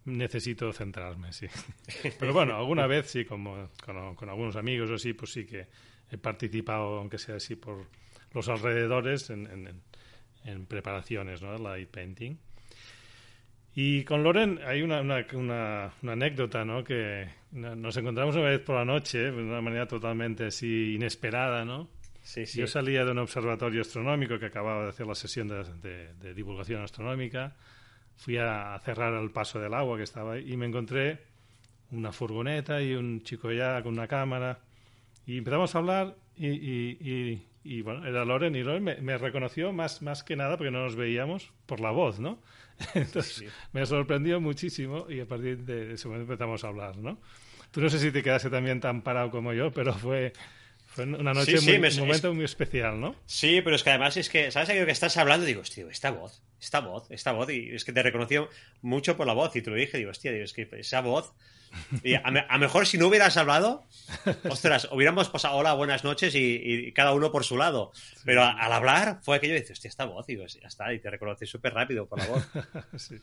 necesito centrarme, sí. Pero bueno, alguna vez sí, como con, algunos amigos o así, pues sí que he participado, aunque sea así por los alrededores, en en preparaciones, ¿no? Light painting. Y con Loren hay una, una, anécdota, ¿no? Que nos encontramos una vez por la noche, de una manera totalmente así inesperada, ¿no? Sí, sí. Yo salía de un observatorio astronómico que acababa de hacer la sesión de, divulgación astronómica. Fui a, cerrar el paso del agua que estaba ahí y me encontré una furgoneta y un chico ya con una cámara. Y empezamos a hablar y, y bueno, era Loren y Loren me, reconoció más, más que nada porque no nos veíamos por la voz, ¿no? Entonces me sorprendió muchísimo y a partir de ese momento empezamos a hablar, ¿no? Tú no sé si te quedaste también tan parado como yo, pero fue, fue una noche, muy, un momento muy especial, ¿no? Sí, pero es que además es que, ¿sabes aquello que estás hablando? Digo, hostia, esta voz, esta voz, esta voz, y es que te reconoció mucho por la voz y te lo dije, digo, hostia, digo, es que esa voz y a, lo mejor si no hubieras hablado, ostras, hubiéramos pasado hola, buenas noches y, cada uno por su lado. Pero al hablar fue aquello dices, hostia, esta voz, y ya está, y te reconocí súper rápido por la voz.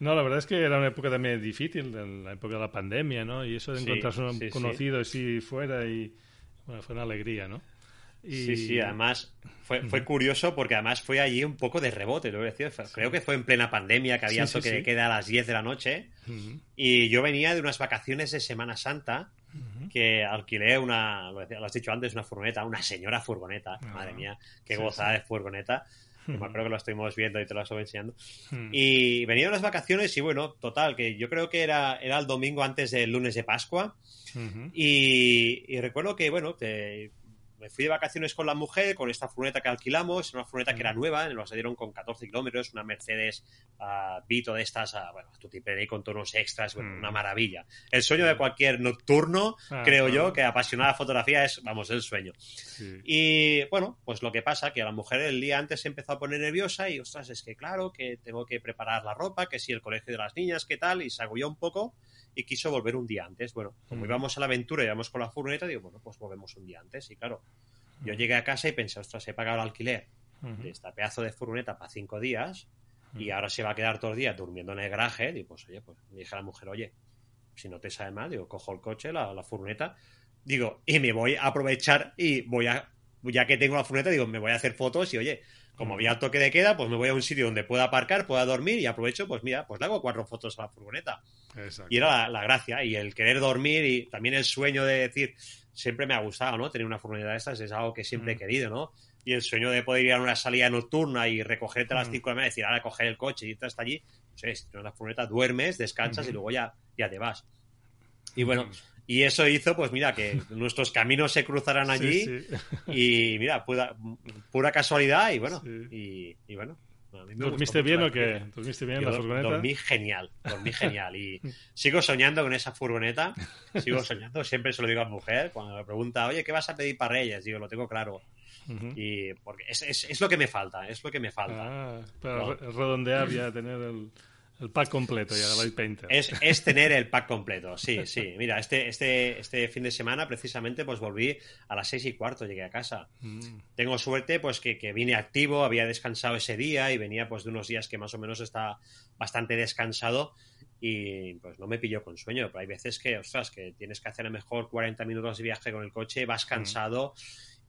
No, la verdad es que era una época también difícil, la época de la pandemia, ¿no? Y eso de encontrarse un conocido así fuera y, bueno, fue una alegría, ¿no? Sí, sí, además fue, fue curioso porque además fue allí un poco de rebote, lo decir. Creo que fue en plena pandemia que había toque de queda a las 10 de la noche. Y yo venía de unas vacaciones de Semana Santa que alquilé una, lo, has dicho antes, una furgoneta, una señora furgoneta, ah, madre mía, qué gozada de furgoneta. Me acuerdo que lo estuvimos viendo y te lo estoy enseñando. Y venía de las vacaciones y bueno, total, que yo creo que era, era el domingo antes del lunes de Pascua. y, y, recuerdo que, bueno, que me fui de vacaciones con la mujer, con esta furgoneta que alquilamos, una furgoneta que era nueva, nos la dieron con 14 kilómetros, una Mercedes uh, Vito de estas, uh, bueno, y con tonos extras, bueno, una mm. maravilla. El sueño de cualquier nocturno, ah, creo yo, que apasionada fotografía es, vamos, el sueño. Y bueno, pues lo que pasa, que a la mujer el día antes se empezó a poner nerviosa y, ostras, es que claro, que tengo que preparar la ropa, que si el colegio de las niñas, qué tal, y se agulló un poco y quiso volver un día antes. Bueno, como íbamos a la aventura y íbamos con la furgoneta, digo, bueno, pues volvemos un día antes. Y claro, yo llegué a casa y pensé, ostras, he pagado el alquiler de esta pedazo de furgoneta para cinco días y ahora se va a quedar todo el día durmiendo en el garaje. Digo, pues oye, pues me dije a la mujer, oye, si no te sabe mal, digo, cojo el coche, la, la furgoneta, digo, y me voy a aprovechar y voy a, ya que tengo la furgoneta, digo, me voy a hacer fotos y oye, como había toque de queda, pues me voy a un sitio donde pueda aparcar, pueda dormir y aprovecho, pues mira, pues le hago cuatro fotos a la furgoneta. Y era la, gracia, y el querer dormir y también el sueño de decir, siempre me ha gustado, ¿no? Tener una furgoneta de estas es algo que siempre he mm. querido, ¿no? Y el sueño de poder ir a una salida nocturna y recogerte a las 5 mm. de la mañana y decir, ahora coger el coche y irte hasta allí, pues es, la furgoneta duermes, descansas y luego ya, ya te vas. Y bueno, y eso hizo, pues mira, que nuestros caminos se cruzaran allí y mira, pura, pura casualidad y bueno, y, bueno. ¿Dormiste bien o qué? ¿Dormiste bien en la furgoneta? Dormí genial, dormí genial. Y sigo soñando con esa furgoneta, sigo soñando, siempre se lo digo a mi mujer, cuando me pregunta, oye, ¿qué vas a pedir para Reyes? Digo, lo tengo claro. Y porque es, es, es, lo que me falta, es lo que me falta. Ah, para redondear ya, tener el, el pack completo ya de Light Painter. Es, es, tener el pack completo, sí, sí. Mira, este, este, este fin de semana precisamente pues volví a las seis y cuarto, llegué a casa. Mm. Tengo suerte pues que, que, vine activo, había descansado ese día y venía pues de unos días que más o menos está bastante descansado y pues no me pilló con sueño, pero hay veces que, ostras, que tienes que hacer a mejor 40 minutos de viaje con el coche, vas mm.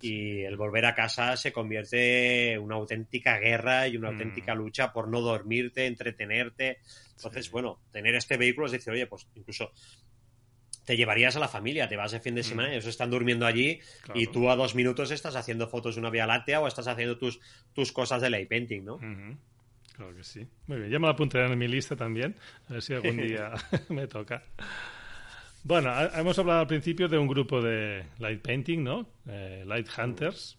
Y el volver a casa se convierte en una auténtica guerra y una mm. auténtica lucha por no dormirte, entretenerte. Entonces, bueno, tener este vehículo es decir, oye, pues incluso te llevarías a la familia, te vas de fin de semana y mm. ellos están durmiendo allí y tú a dos minutos estás haciendo fotos de una vía láctea o estás haciendo tus, tus cosas de lay painting, ¿no? Claro que sí. Muy bien, ya me la apuntaré en mi lista también, a ver si algún día me toca. Bueno, hemos hablado al principio de un grupo de light painting, ¿no? Eh, light hunters,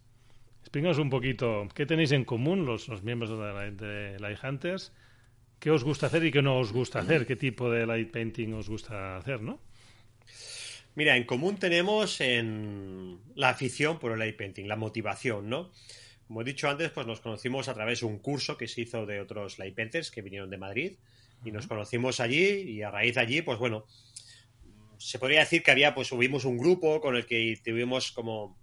Explícanos un poquito qué tenéis en común los, miembros de, Light Hunters, qué os gusta hacer y qué no os gusta hacer, qué tipo de light painting os gusta hacer, ¿no? Mira, en común tenemos en la afición por el light painting, la motivación, ¿no? Como he dicho antes, pues nos conocimos a través de un curso que se hizo de otros light painters que vinieron de Madrid y nos conocimos allí y a raíz de allí, pues bueno, se podría decir que había, pues subimos un grupo con el que tuvimos como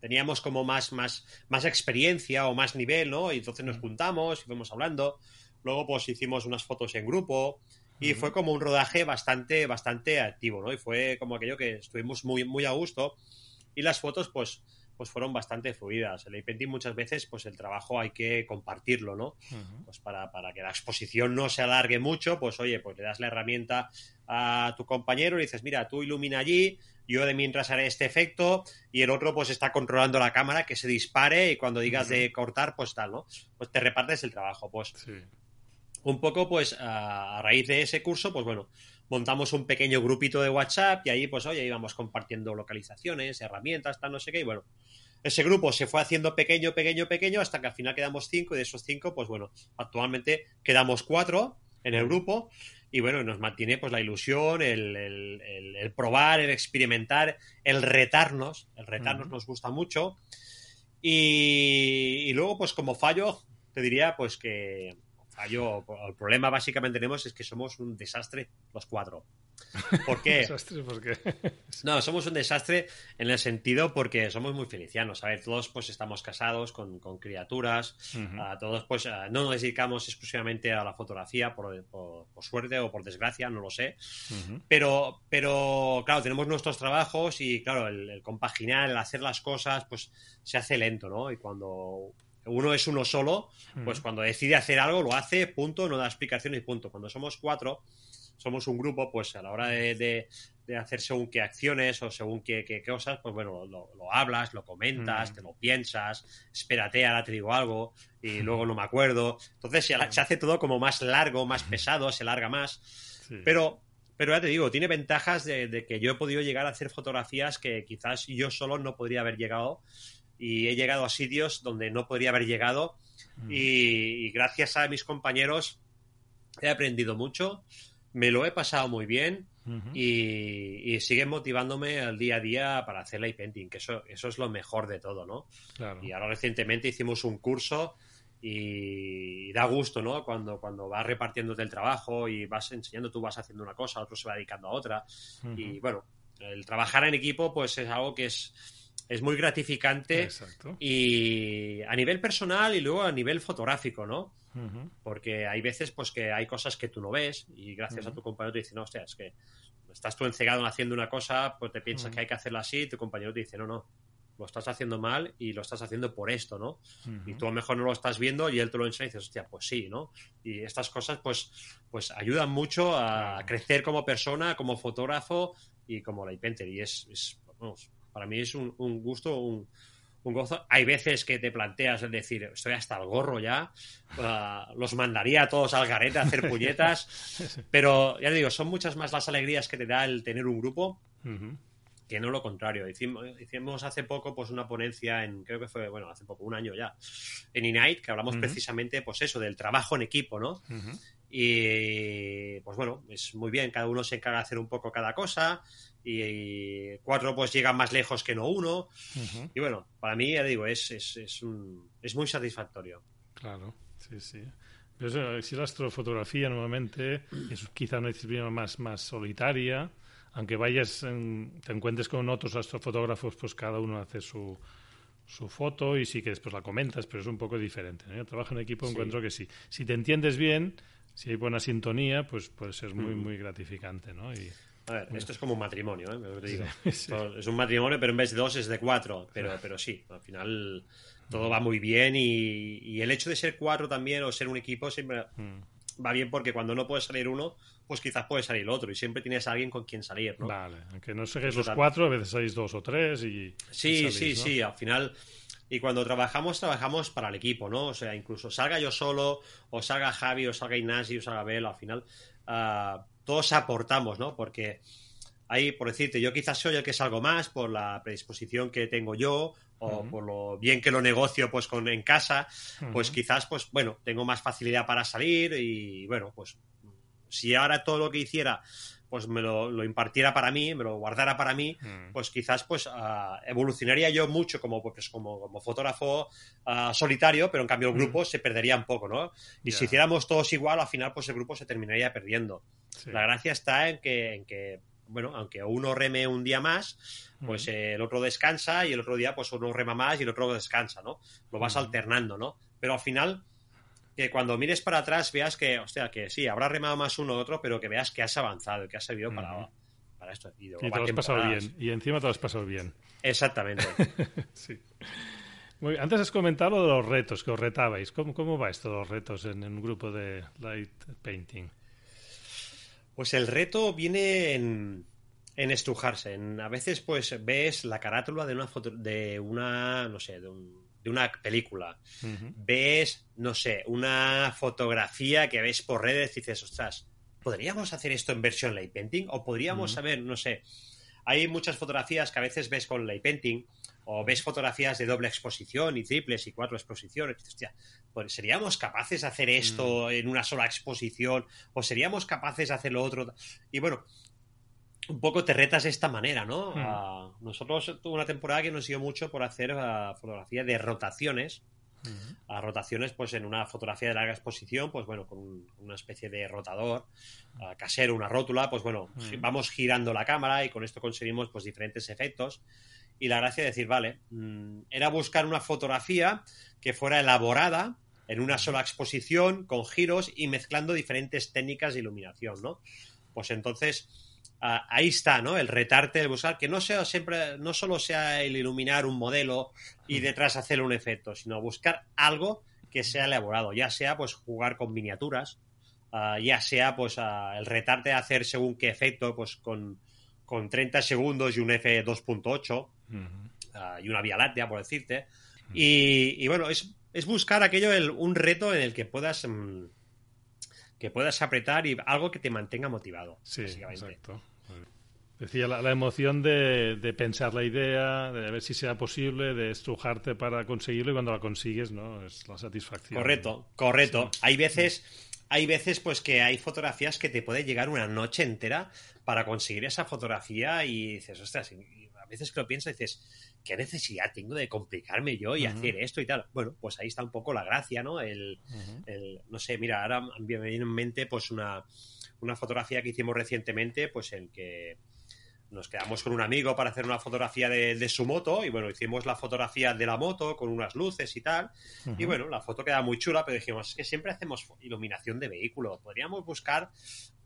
teníamos como más, más, más experiencia o más nivel, ¿no? Y entonces nos juntamos y fuimos hablando. Luego, pues hicimos unas fotos en grupo. Y fue como un rodaje bastante, bastante activo, ¿no? Y fue como aquello que estuvimos muy, muy a gusto. Y las fotos, pues, pues fueron bastante fluidas. El painting muchas veces, pues el trabajo hay que compartirlo, ¿no? Pues para, para, que la exposición no se alargue mucho, pues oye, pues le das la herramienta a tu compañero y dices, mira, tú ilumina allí, yo de mientras haré este efecto y el otro pues está controlando la cámara que se dispare y cuando digas de cortar, pues tal, ¿no? Pues te repartes el trabajo, pues. Un poco, pues, a raíz de ese curso, pues bueno, montamos un pequeño grupito de WhatsApp y ahí, pues, oye, íbamos compartiendo localizaciones, herramientas, tal, no sé qué, y bueno, ese grupo se fue haciendo pequeño, pequeño, pequeño, hasta que al final quedamos cinco y de esos cinco, pues bueno, actualmente quedamos cuatro en el grupo y bueno, nos mantiene pues la ilusión, el, probar, el experimentar, el retarnos, el retarnos nos gusta mucho y, y luego pues como fallo te diría pues que fallo, el problema básicamente tenemos es que somos un desastre los cuatro. ¿Por qué? no, somos un desastre en el sentido porque somos muy felicianos. A ver, todos pues estamos casados con, criaturas, todos pues no nos dedicamos exclusivamente a la fotografía por, suerte o por desgracia, no lo sé. pero, pero, claro, tenemos nuestros trabajos y claro, el, compaginar, el hacer las cosas, pues se hace lento, ¿no? Y cuando uno es uno solo, pues cuando decide hacer algo lo hace, punto, no da explicaciones, punto. Cuando somos cuatro, somos un grupo, pues a la hora de, hacer según qué acciones o según qué, cosas, pues bueno, lo, hablas, lo comentas, te lo piensas, espérate, ahora te digo algo y luego no me acuerdo. Entonces se, hace todo como más largo, más pesado, se larga más. Pero, pero ya te digo, tiene ventajas de, que yo he podido llegar a hacer fotografías que quizás yo solo no podría haber llegado y he llegado a sitios donde no podría haber llegado y, gracias a mis compañeros he aprendido mucho, me lo he pasado muy bien y, siguen motivándome al día a día para hacer light painting, que eso, eso es lo mejor de todo, ¿no? Y ahora recientemente hicimos un curso y, da gusto, ¿no? Cuando, cuando vas repartiéndote el trabajo y vas enseñando, tú vas haciendo una cosa, otro se va dedicando a otra. Y bueno, el trabajar en equipo pues es algo que es es muy gratificante y a nivel personal y luego a nivel fotográfico, ¿no? Porque hay veces pues que hay cosas que tú no ves y gracias a tu compañero te dice, no, hostia, es que estás tú encegado haciendo una cosa, pues te piensas que hay que hacerla así y tu compañero te dice, no, no, lo estás haciendo mal y lo estás haciendo por esto, ¿no? Y tú a lo mejor no lo estás viendo y él te lo enseña y dices, hostia, pues sí, ¿no? Y estas cosas pues, pues ayudan mucho a crecer como persona, como fotógrafo y como la painter y es, es vamos, para mí es un, gusto, un, gozo. Hay veces que te planteas el decir, estoy hasta el gorro ya, uh, los mandaría a todos al garete a hacer puñetas, pero ya digo, son muchas más las alegrías que te da el tener un grupo que no lo contrario. Hicimos, hace poco pues una ponencia en, creo que fue, bueno, hace poco, un año ya, en Inite, que hablamos precisamente, pues eso, del trabajo en equipo, ¿no? Y pues bueno, es muy bien, cada uno se encarga de hacer un poco cada cosa y, cuatro pues llegan más lejos que no uno. Y bueno, para mí, ya digo, es, es, es, un, es muy satisfactorio. Claro, sí, sí. Pero si la astrofotografía normalmente es quizá una disciplina más, más solitaria, aunque vayas, te encuentres con otros astrofotógrafos, pues cada uno hace su, su foto y sí que después la comentas, pero es un poco diferente. ¿no? Yo trabajo en equipo, encuentro que sí. Si te entiendes bien, si hay buena sintonía, pues puede ser muy, muy gratificante, ¿no? Y, a ver, esto es como un matrimonio, ¿eh? Es un matrimonio, pero en vez de dos es de cuatro. Pero, pero sí, al final todo va muy bien y, el hecho de ser cuatro también o ser un equipo siempre va bien porque cuando no puede salir uno, pues quizás puede salir el otro y siempre tienes a alguien con quien salir, ¿no? Vale, aunque no seáis los cuatro, a veces sois dos o tres y... Sí, sí, sí, al final... Y cuando trabajamos, trabajamos para el equipo, ¿no? O sea, incluso salga yo solo, o salga Javi, o salga Ignacio, o salga Bel, al final ah, todos aportamos, ¿no? Porque ahí, por decirte, yo quizás soy el que salgo más por la predisposición que tengo yo, o por lo bien que lo negocio pues con en casa, pues quizás pues bueno, tengo más facilidad para salir y bueno, pues si ahora todo lo que hiciera pues me lo, impartiera para mí, me lo guardara para mí, mm. pues quizás pues ah, evolucionaría yo mucho como, pues, como, como fotógrafo ah, solitario, pero en cambio el mm. grupo se perdería un poco, ¿no? Y si hiciéramos todos igual, al final pues el grupo se terminaría perdiendo. La gracia está en que, en que, bueno, aunque uno reme un día más, pues el otro descansa y el otro día pues uno rema más y el otro descansa, ¿no? Lo vas alternando, ¿no? Pero al final que cuando mires para atrás veas que, hostia, que sí, habrá remado más uno u otro, pero que veas que has avanzado, que has servido para, para esto. Y, te lo has pasado bien. Y encima te lo has pasado bien. Exactamente. sí. Muy, antes has comentado de los retos, que os retabais. ¿Cómo, cómo va esto, los retos en, un grupo de light painting? Pues el reto viene en, en estrujarse. En, a veces, pues, ves la carátula de una foto, de una, no sé, de un de una película, ves, no sé, una fotografía que ves por redes y dices, ostras, ¿podríamos hacer esto en versión light painting? O podríamos saber, no sé, hay muchas fotografías que a veces ves con light painting o ves fotografías de doble exposición y triples y cuatro exposiciones. Hostia, pues seríamos capaces de hacer esto en una sola exposición o seríamos capaces de hacer lo otro. Y bueno, un poco te retas de esta manera, ¿no? Hmm. nosotros tuvo una temporada que nos dio mucho por hacer uh, fotografía de rotaciones. Hmm. A rotaciones, pues en una fotografía de larga exposición, pues bueno, con una especie de rotador uh, casero, una rótula, pues bueno, vamos girando la cámara y con esto conseguimos pues diferentes efectos. Y la gracia de decir, vale, mm, era buscar una fotografía que fuera elaborada en una sola exposición, con giros y mezclando diferentes técnicas de iluminación, ¿no? Pues entonces, ahí está, ¿no? El retarte, el buscar, que no sea siempre, no solo sea el iluminar un modelo y detrás hacer un efecto, sino buscar algo que sea elaborado, ya sea pues jugar con miniaturas, ah, ya sea pues el retarte a hacer según qué efecto, pues con, con 30 segundos y un F2.8 ah, y una vía láctea, por decirte. y, bueno, es, es buscar aquello, un reto en el que puedas... Mm, que puedas apretar y algo que te mantenga motivado. Sí, exacto. Decía la, emoción de, pensar la idea, de ver si sea posible, de estrujarte para conseguirlo y cuando la consigues, ¿no? Es la satisfacción. Correcto, correcto. Hay veces, hay veces pues que hay fotografías que te puede llegar una noche entera para conseguir esa fotografía y dices, ostras, a veces que lo piensas dices, ¿qué necesidad tengo de complicarme yo y hacer esto y tal? Bueno, pues ahí está un poco la gracia, ¿no? El, no sé, mira, ahora me viene en mente pues una, una fotografía que hicimos recientemente, pues en que nos quedamos con un amigo para hacer una fotografía de, su moto y bueno, hicimos la fotografía de la moto con unas luces y tal. Y bueno, la foto queda muy chula, pero dijimos, es que siempre hacemos iluminación de vehículo, podríamos buscar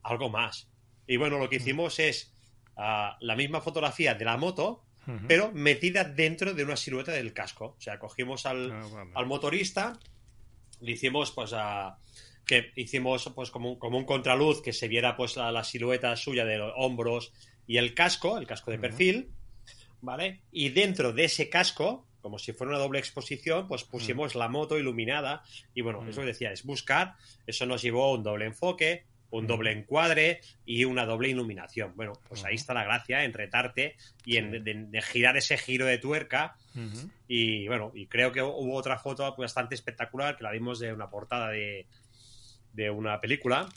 algo más. Y bueno, lo que hicimos es ah, la misma fotografía de la moto, pero metida dentro de una silueta del casco. O sea, cogimos al, ah, motorista, le hicimos pues a que hicimos pues como un, como un contraluz que se viera pues la, la, silueta suya de los hombros y el casco, el casco de perfil, ¿vale? Y dentro de ese casco, como si fuera una doble exposición, pues pusimos la moto iluminada. Y bueno, eso que decía, es buscar, eso nos llevó a un doble enfoque, un doble encuadre y una doble iluminación. Bueno, pues ahí está la gracia en retarte y en de, girar ese giro de tuerca. Y bueno, y creo que hubo otra foto bastante espectacular que la vimos de una portada de, de una película,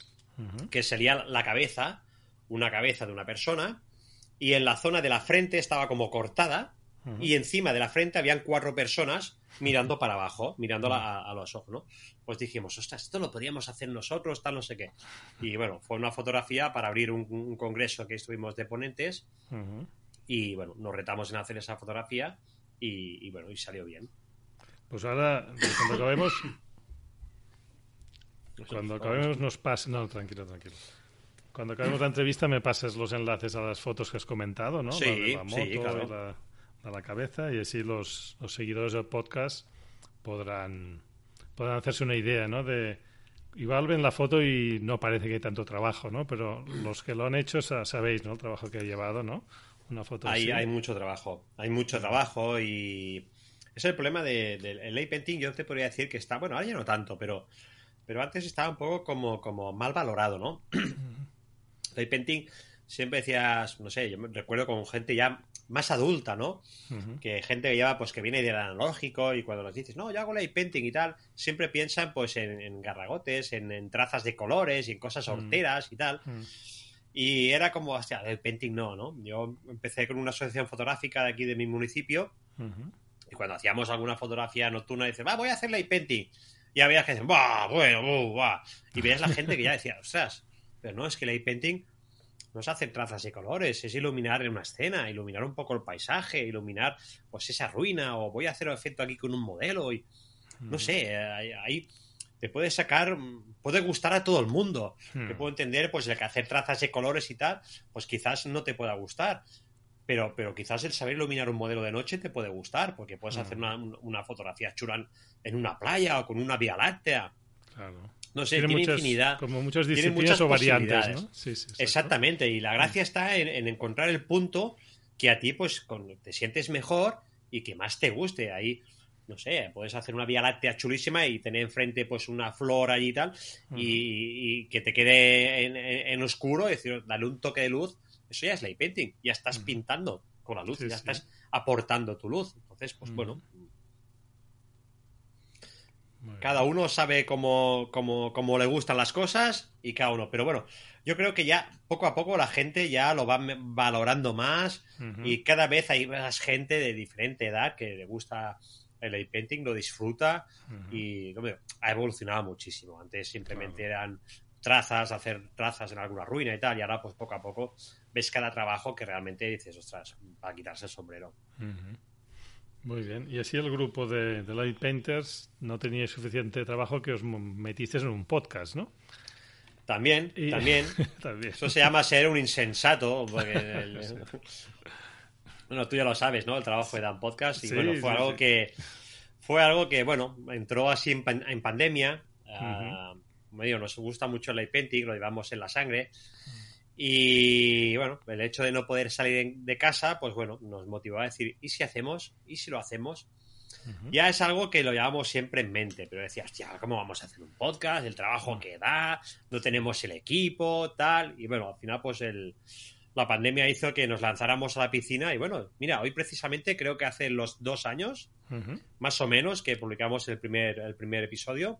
que sería la cabeza una cabeza de una persona y en la zona de la frente estaba como cortada y encima de la frente habían cuatro personas mirando para abajo, mirando a, los ojos, ¿no? Pues dijimos, ostras, esto lo podríamos hacer nosotros, tal, no sé qué. Y bueno, fue una fotografía para abrir un, congreso que estuvimos de ponentes y bueno, nos retamos en hacer esa fotografía y, bueno, y salió bien. Pues ahora, cuando acabemos... cuando acabemos nos pasa... No, tranquilo, tranquilo. Cuando acabemos la entrevista me pases los enlaces a las fotos que has comentado, ¿no? Sí, la de la moto, la, de la cabeza, y así los, los, seguidores del podcast podrán, podrán hacerse una idea, ¿no? De, igual ven la foto y no parece que hay tanto trabajo, ¿no? Pero los que lo han hecho sabéis, ¿no? El trabajo que ha llevado, ¿no? Una foto hay, hay mucho trabajo, hay mucho trabajo y es el problema del de, de, painting. Yo te podría decir que está, bueno, ahora ya no tanto, pero, pero antes estaba un poco como, como mal valorado, ¿no? El painting siempre decías, no sé, yo me recuerdo con gente ya más adulta, ¿no? Que gente que lleva, pues que viene del analógico y cuando les dices, no, yo hago light painting y tal, siempre piensan pues en, en garragotes, en, en trazas de colores y en cosas Mm. horteras y tal. Mm. Y era como, hostia, el painting no, ¿no? Yo empecé con una asociación fotográfica de aquí de mi municipio y cuando hacíamos alguna fotografía nocturna, dices, va, voy a hacer light painting. Y había que decir, va, bueno, va. Y veías la gente que ya decía, ostras, pero no, es que light painting no es hacer trazas de colores, es iluminar una escena, iluminar un poco el paisaje, iluminar pues esa ruina, o voy a hacer el efecto aquí con un modelo y no sé, eh, ahí, te puede sacar, puede gustar a todo el mundo. Hmm. Que puedo entender, pues el que hacer trazas de colores y tal, pues quizás no te pueda gustar. Pero, pero quizás el saber iluminar un modelo de noche te puede gustar, porque puedes Mm. hacer una, una fotografía chula en una playa o con una vía láctea. Claro. No sé, Tiene tiene, muchas, infinidad. como muchas tiene disciplinas muchas o variantes. ¿no? Sí, sí. Exactamente, y la gracia está en, en encontrar el punto que a ti pues con- te sientes mejor y que más te guste. Ahí, no sé, puedes hacer una vía láctea chulísima y tener enfrente pues una flor allí y tal, y, y que te quede en, en- en oscuro, es decir, darle un toque de luz, eso ya es light painting, ya estás pintando con la luz, Sí, ya sí. estás aportando tu luz. Entonces, pues bueno. Cada uno sabe cómo, cómo, cómo le gustan las cosas y cada uno. Pero bueno, yo creo que ya poco a poco la gente ya lo va valorando más y cada vez hay más gente de diferente edad que le gusta el light painting, lo disfruta y ha evolucionado muchísimo. Antes simplemente eran trazas, hacer trazas en alguna ruina y tal, y ahora pues poco a poco ves cada trabajo que realmente dices, ostras, para quitarse el sombrero. Muy bien. Y así el grupo de, de Light Painters no tenía suficiente trabajo que os metisteis en un podcast, ¿no? También, Y- también, También. Eso se llama ser un insensato. Porque el- Bueno, tú ya lo sabes, ¿no? El trabajo de Dan Podcast. Y Sí, bueno, fue sí, algo sí. que. Fue algo que, bueno, entró así en, pan- en pandemia. ah, como digo, nos gusta mucho el light painting, lo llevamos en la sangre. Y bueno, el hecho de no poder salir de casa, pues bueno, nos motivó a decir, ¿y si hacemos? ¿Y si lo hacemos? Ujú. Ya es algo que lo llevamos siempre en mente, pero decías, ya, ¿cómo vamos a hacer un podcast? El trabajo que da, no tenemos el equipo, tal. Y bueno, al final, pues el, la pandemia hizo que nos lanzáramos a la piscina. Y bueno, mira, hoy precisamente creo que hace los dos años, Ujú. más o menos, que publicamos el primer, el primer episodio.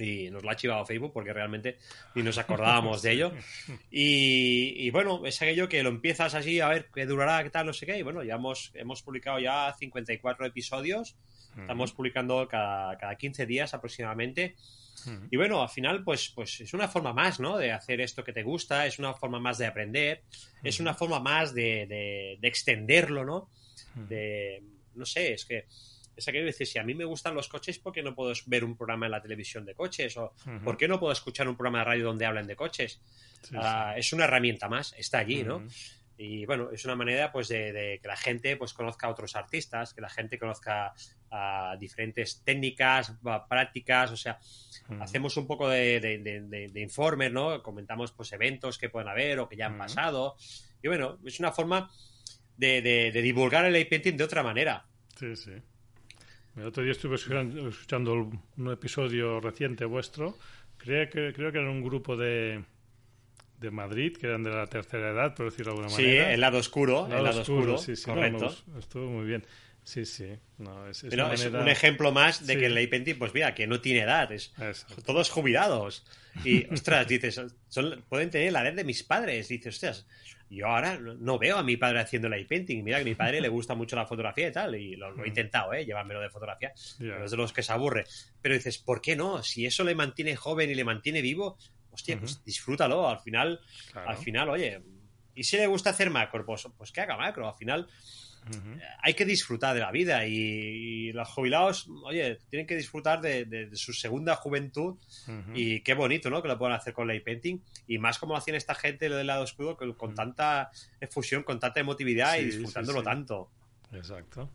Y nos lo ha chivado Facebook porque realmente ni nos acordábamos de ello. Y, y bueno, es aquello que lo empiezas así, a ver qué durará, qué tal, no sé qué. Y bueno, ya hemos, hemos publicado ya 54 episodios. Estamos publicando cada, cada 15 días aproximadamente. Y bueno, al final, pues, pues es una forma más, ¿no? De hacer esto que te gusta, es una forma más de aprender, es una forma más de, de- de extenderlo, ¿no? De, no sé, es que es aquello de decir, si a mí me gustan los coches, ¿por qué no puedo ver un programa en la televisión de coches? ¿O por qué no puedo escuchar un programa de radio donde hablan de coches? Sí, Ah, es una herramienta más, está allí. ¿no? Y bueno, es una manera pues de, de que la gente pues conozca a otros artistas, que la gente conozca a diferentes técnicas, a prácticas, o sea, hacemos un poco de, de, informes, ¿no? Comentamos pues eventos que pueden haber o que ya han pasado. Y bueno, es una forma de, divulgar el painting de otra manera. Sí, sí. El otro día estuve escuchando, un episodio reciente vuestro. Creo que, creo que era un grupo de, de Madrid, que eran de la tercera edad, por decirlo de alguna Sí, manera. el lado oscuro, el lado oscuro, sí, sí, correcto. estuvo muy bien. Sí, sí. No, es, es Pero es un ejemplo más de Sí. que el painting, pues mira, que no tiene edad, es Exacto. todos jubilados. Y, ostras, dices, son- pueden tener la edad de mis padres. Dices, ostras, yo ahora no- veo a mi padre haciendo light painting. Mira que a mi padre le gusta mucho la fotografía y tal. Y lo, lo he intentado, ¿eh? Llevármelo de fotografía. Pero es de los que se aburre. Pero dices, ¿por qué no? Si eso le mantiene joven y le mantiene vivo, hostia, pues disfrútalo. Al final, Claro. al final, oye. Y si le gusta hacer macro, pues, pues que haga macro. Al final, Ujú. hay que disfrutar de la vida y, y los jubilados, oye, tienen que disfrutar de, de- de su segunda juventud y qué bonito, ¿no? Que lo puedan hacer con light painting y más como lo hacían esta gente lo del lado oscuro con, con tanta efusión, con tanta emotividad y disfrutándolo sí, sí. tanto. Exacto.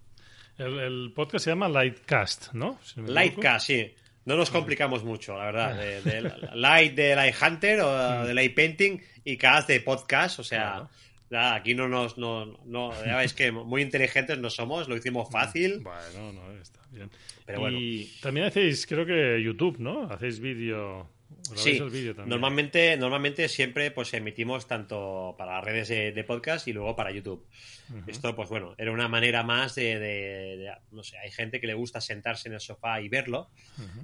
El, el podcast se llama Lightcast, ¿no? Si. Lightcast, sí. No nos complicamos mucho, la verdad. De, de light de Light Hunter o de Light Painting y cast de podcast, o sea, Claro. Ya, aquí no nos, no, no, ya veis que muy inteligentes no somos, lo hicimos fácil, Bueno, no, está bien. pero bueno. Y también hacéis, creo que YouTube, ¿no? Hacéis vídeo. Sí, normalmente, normalmente siempre pues emitimos tanto para las redes de, podcast y luego para YouTube. Esto, pues bueno, era una manera más de, no sé, hay gente que le gusta sentarse en el sofá y verlo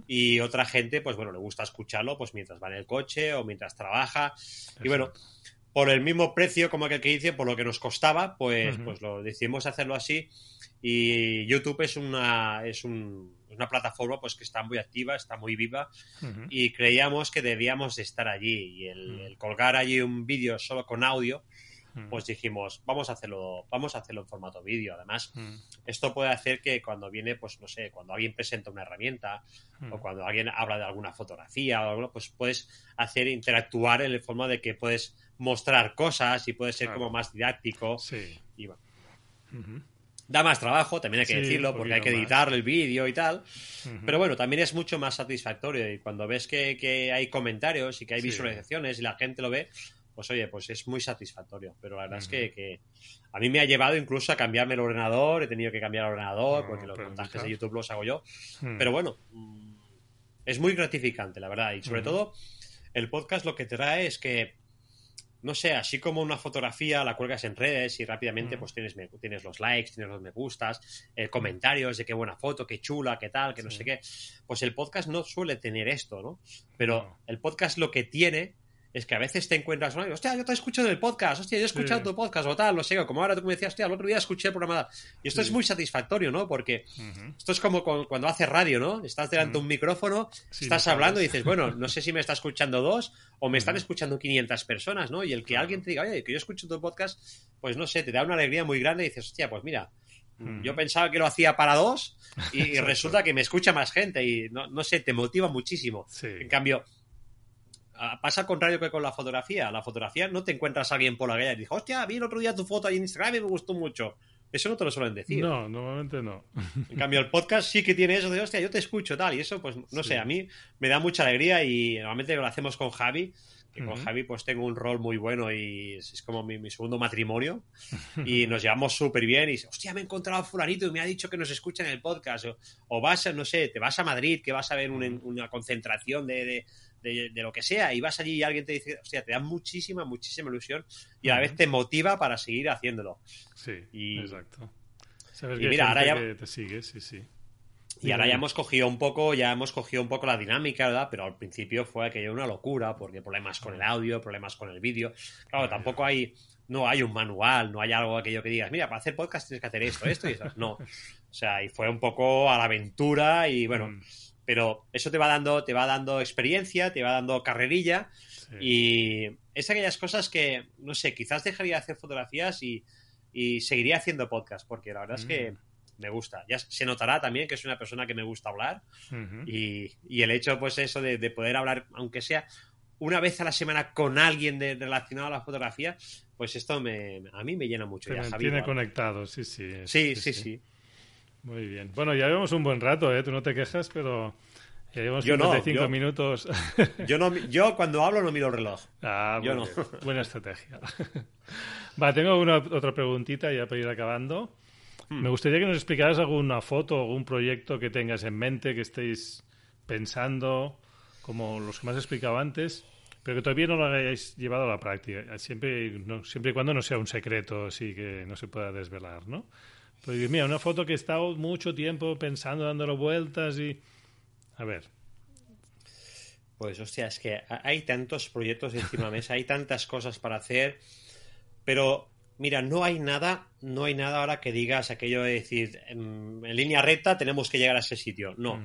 y otra gente, pues bueno, le gusta escucharlo pues mientras va en el coche o mientras trabaja. Y bueno, por el mismo precio como aquel que dice, por lo que nos costaba, pues, pues lo decidimos hacerlo así. Y YouTube es una, es un una plataforma pues que está muy activa, está muy viva. Y creíamos que debíamos de estar allí. Y el, colgar allí un vídeo solo con audio pues dijimos vamos a hacerlo vamos a hacerlo en formato vídeo además esto puede hacer que cuando viene pues no sé cuando alguien presenta una herramienta o cuando alguien habla de alguna fotografía o algo pues puedes hacer interactuar en el forma de que puedes mostrar cosas y puede ser como más didáctico sí. y bueno. Da más trabajo, también hay que decirlo, porque hay que editar el vídeo y tal. Pero bueno, también es mucho más satisfactorio. Y cuando ves que, hay comentarios y que hay visualizaciones y la gente lo ve, pues oye, pues es muy satisfactorio. Pero la verdad es que, a mí me ha llevado incluso a cambiarme el ordenador, he tenido que cambiar el ordenador, porque los montajes de YouTube los hago yo. Pero bueno, mm, es muy gratificante, la verdad. Y sobre todo, el podcast lo que te trae es que no sé, así como una fotografía la cuelgas en redes y rápidamente pues tienes, tienes los likes, tienes los me gustas, eh, comentarios de qué buena foto, qué chula, qué tal, qué no sé qué. Pues el podcast no suele tener esto, ¿no? Pero el podcast lo que tiene es que a veces te encuentras, hostia, yo te he escuchado el podcast, hostia, yo he escuchado tu podcast o tal, no sé, como ahora tú me decías, hostia, el otro día escuché el programa. Y esto es muy satisfactorio, ¿no? Porque esto es como cuando haces radio, ¿no? Estás delante de un micrófono, estás hablando y dices, bueno, no sé si me está escuchando dos o me están escuchando 500 personas, ¿no? Y el que alguien te diga, oye, que yo escucho tu podcast, pues no sé, te da una alegría muy grande y dices, hostia, pues mira, yo pensaba que lo hacía para dos y, resulta que me escucha más gente y no, no sé, te motiva muchísimo. En cambio, pasa al contrario que con la fotografía. La fotografía no te encuentras a alguien por la calle y dices, hostia, vi el otro día tu foto ahí en Instagram y me gustó mucho. Eso no te lo suelen decir. No, normalmente no. En cambio, el podcast sí que tiene eso de, hostia, yo te escucho tal. Y eso, pues, no sé, a mí me da mucha alegría y normalmente lo hacemos con Javi. Que con Javi pues tengo un rol muy bueno y es, como mi, segundo matrimonio y nos llevamos súper bien y hostia, me he encontrado a fulanito y me ha dicho que nos escucha en el podcast o, vas, a, no sé, te vas a Madrid que vas a ver una concentración de, de, lo que sea, y vas allí y alguien te dice, hostia, te da muchísima, muchísima ilusión y a la vez te motiva para seguir haciéndolo. Sí, exacto. y mira, ahora ya... te sigue, sí, sí. Y ahora ya hemos cogido un poco, ya hemos cogido un poco la dinámica, ¿verdad? Pero al principio fue aquello una locura, porque problemas con el audio, problemas con el vídeo. Claro, tampoco hay, no hay un manual, no hay algo aquello que digas, mira, para hacer podcast tienes que hacer esto, esto y eso. No. O sea, y fue un poco a la aventura y bueno, mm pero eso te va dando, te va dando experiencia, te va dando carrerilla y es aquellas cosas que, no sé, quizás dejaría de hacer fotografías y, seguiría haciendo podcast, porque la verdad es que mm. me gusta. Ya se notará también que soy una persona que me gusta hablar y, el hecho, pues eso de, poder hablar, aunque sea una vez a la semana con alguien de, relacionado a la fotografía, pues esto me, a mí me llena mucho. Te tiene conectado, sí, sí, sí, sí, sí. Muy bien. Bueno, ya llevamos un buen rato, ¿eh? Tú no te quejas, pero ya llevamos 55 minutos. yo, no, yo cuando hablo no miro el reloj. Ah, yo no. Buena estrategia. Va, tengo una otra preguntita ya para ir acabando. Hmm. Me gustaría que nos explicaras alguna foto o algún proyecto que tengas en mente, que estéis pensando, como los que me has explicado antes, pero que todavía no lo hayáis llevado a la práctica. Siempre, siempre y cuando no sea un secreto, así que no se pueda desvelar, ¿no? Pues mira, una foto que he estado mucho tiempo pensando, dándole vueltas y... A ver. Pues hostia, es que hay tantos proyectos encima de la mesa, hay tantas cosas para hacer, pero mira, no hay nada, no hay nada ahora que digas aquello de decir, en, línea recta tenemos que llegar a ese sitio. No.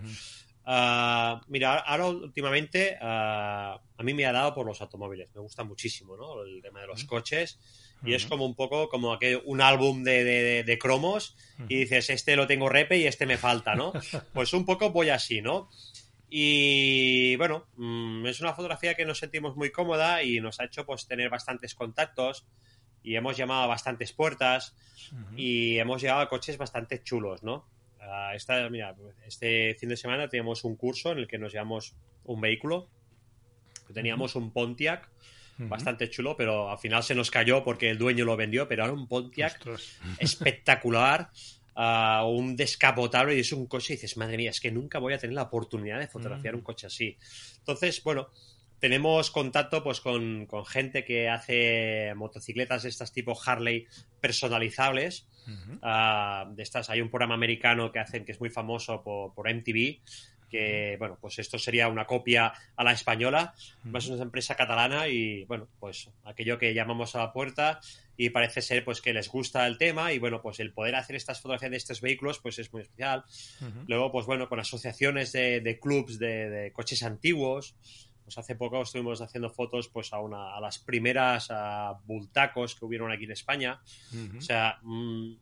Ah, mira, ahora últimamente ah, a mí me ha dado por los automóviles, me gusta muchísimo, ¿no? El tema de los coches y es como un poco como aquel, un álbum de, de, cromos y dices, este lo tengo repe y este me falta, ¿no? Pues un poco voy así, ¿no? Y bueno, mm, es una fotografía que nos sentimos muy cómoda y nos ha hecho pues tener bastantes contactos y hemos llamado a bastantes puertas y hemos llegado a coches bastante chulos, ¿no? esta, mira, este fin de semana teníamos un curso en el que nos llevamos un vehículo, teníamos un Pontiac bastante chulo, pero al final se nos cayó porque el dueño lo vendió, pero era un Pontiac espectacular. Uh, un descapotable y es un coche y dices, madre mía, es que nunca voy a tener la oportunidad de fotografiar un coche así. Entonces, bueno, tenemos contacto pues con, gente que hace motocicletas de estas tipo Harley personalizables. Ah, de estas hay un programa americano que hacen que es muy famoso por, por MTV que, bueno, pues esto sería una copia a la española, es una empresa catalana y, bueno, pues aquello que llamamos a la puerta y parece ser pues que les gusta el tema y, bueno, pues el poder hacer estas fotografías de estos vehículos pues es muy especial. Luego, pues bueno, con asociaciones de, de clubs de, coches antiguos, pues hace poco estuvimos haciendo fotos pues a, una, a las primeras a bultacos que hubieron aquí en España. O sea, mm,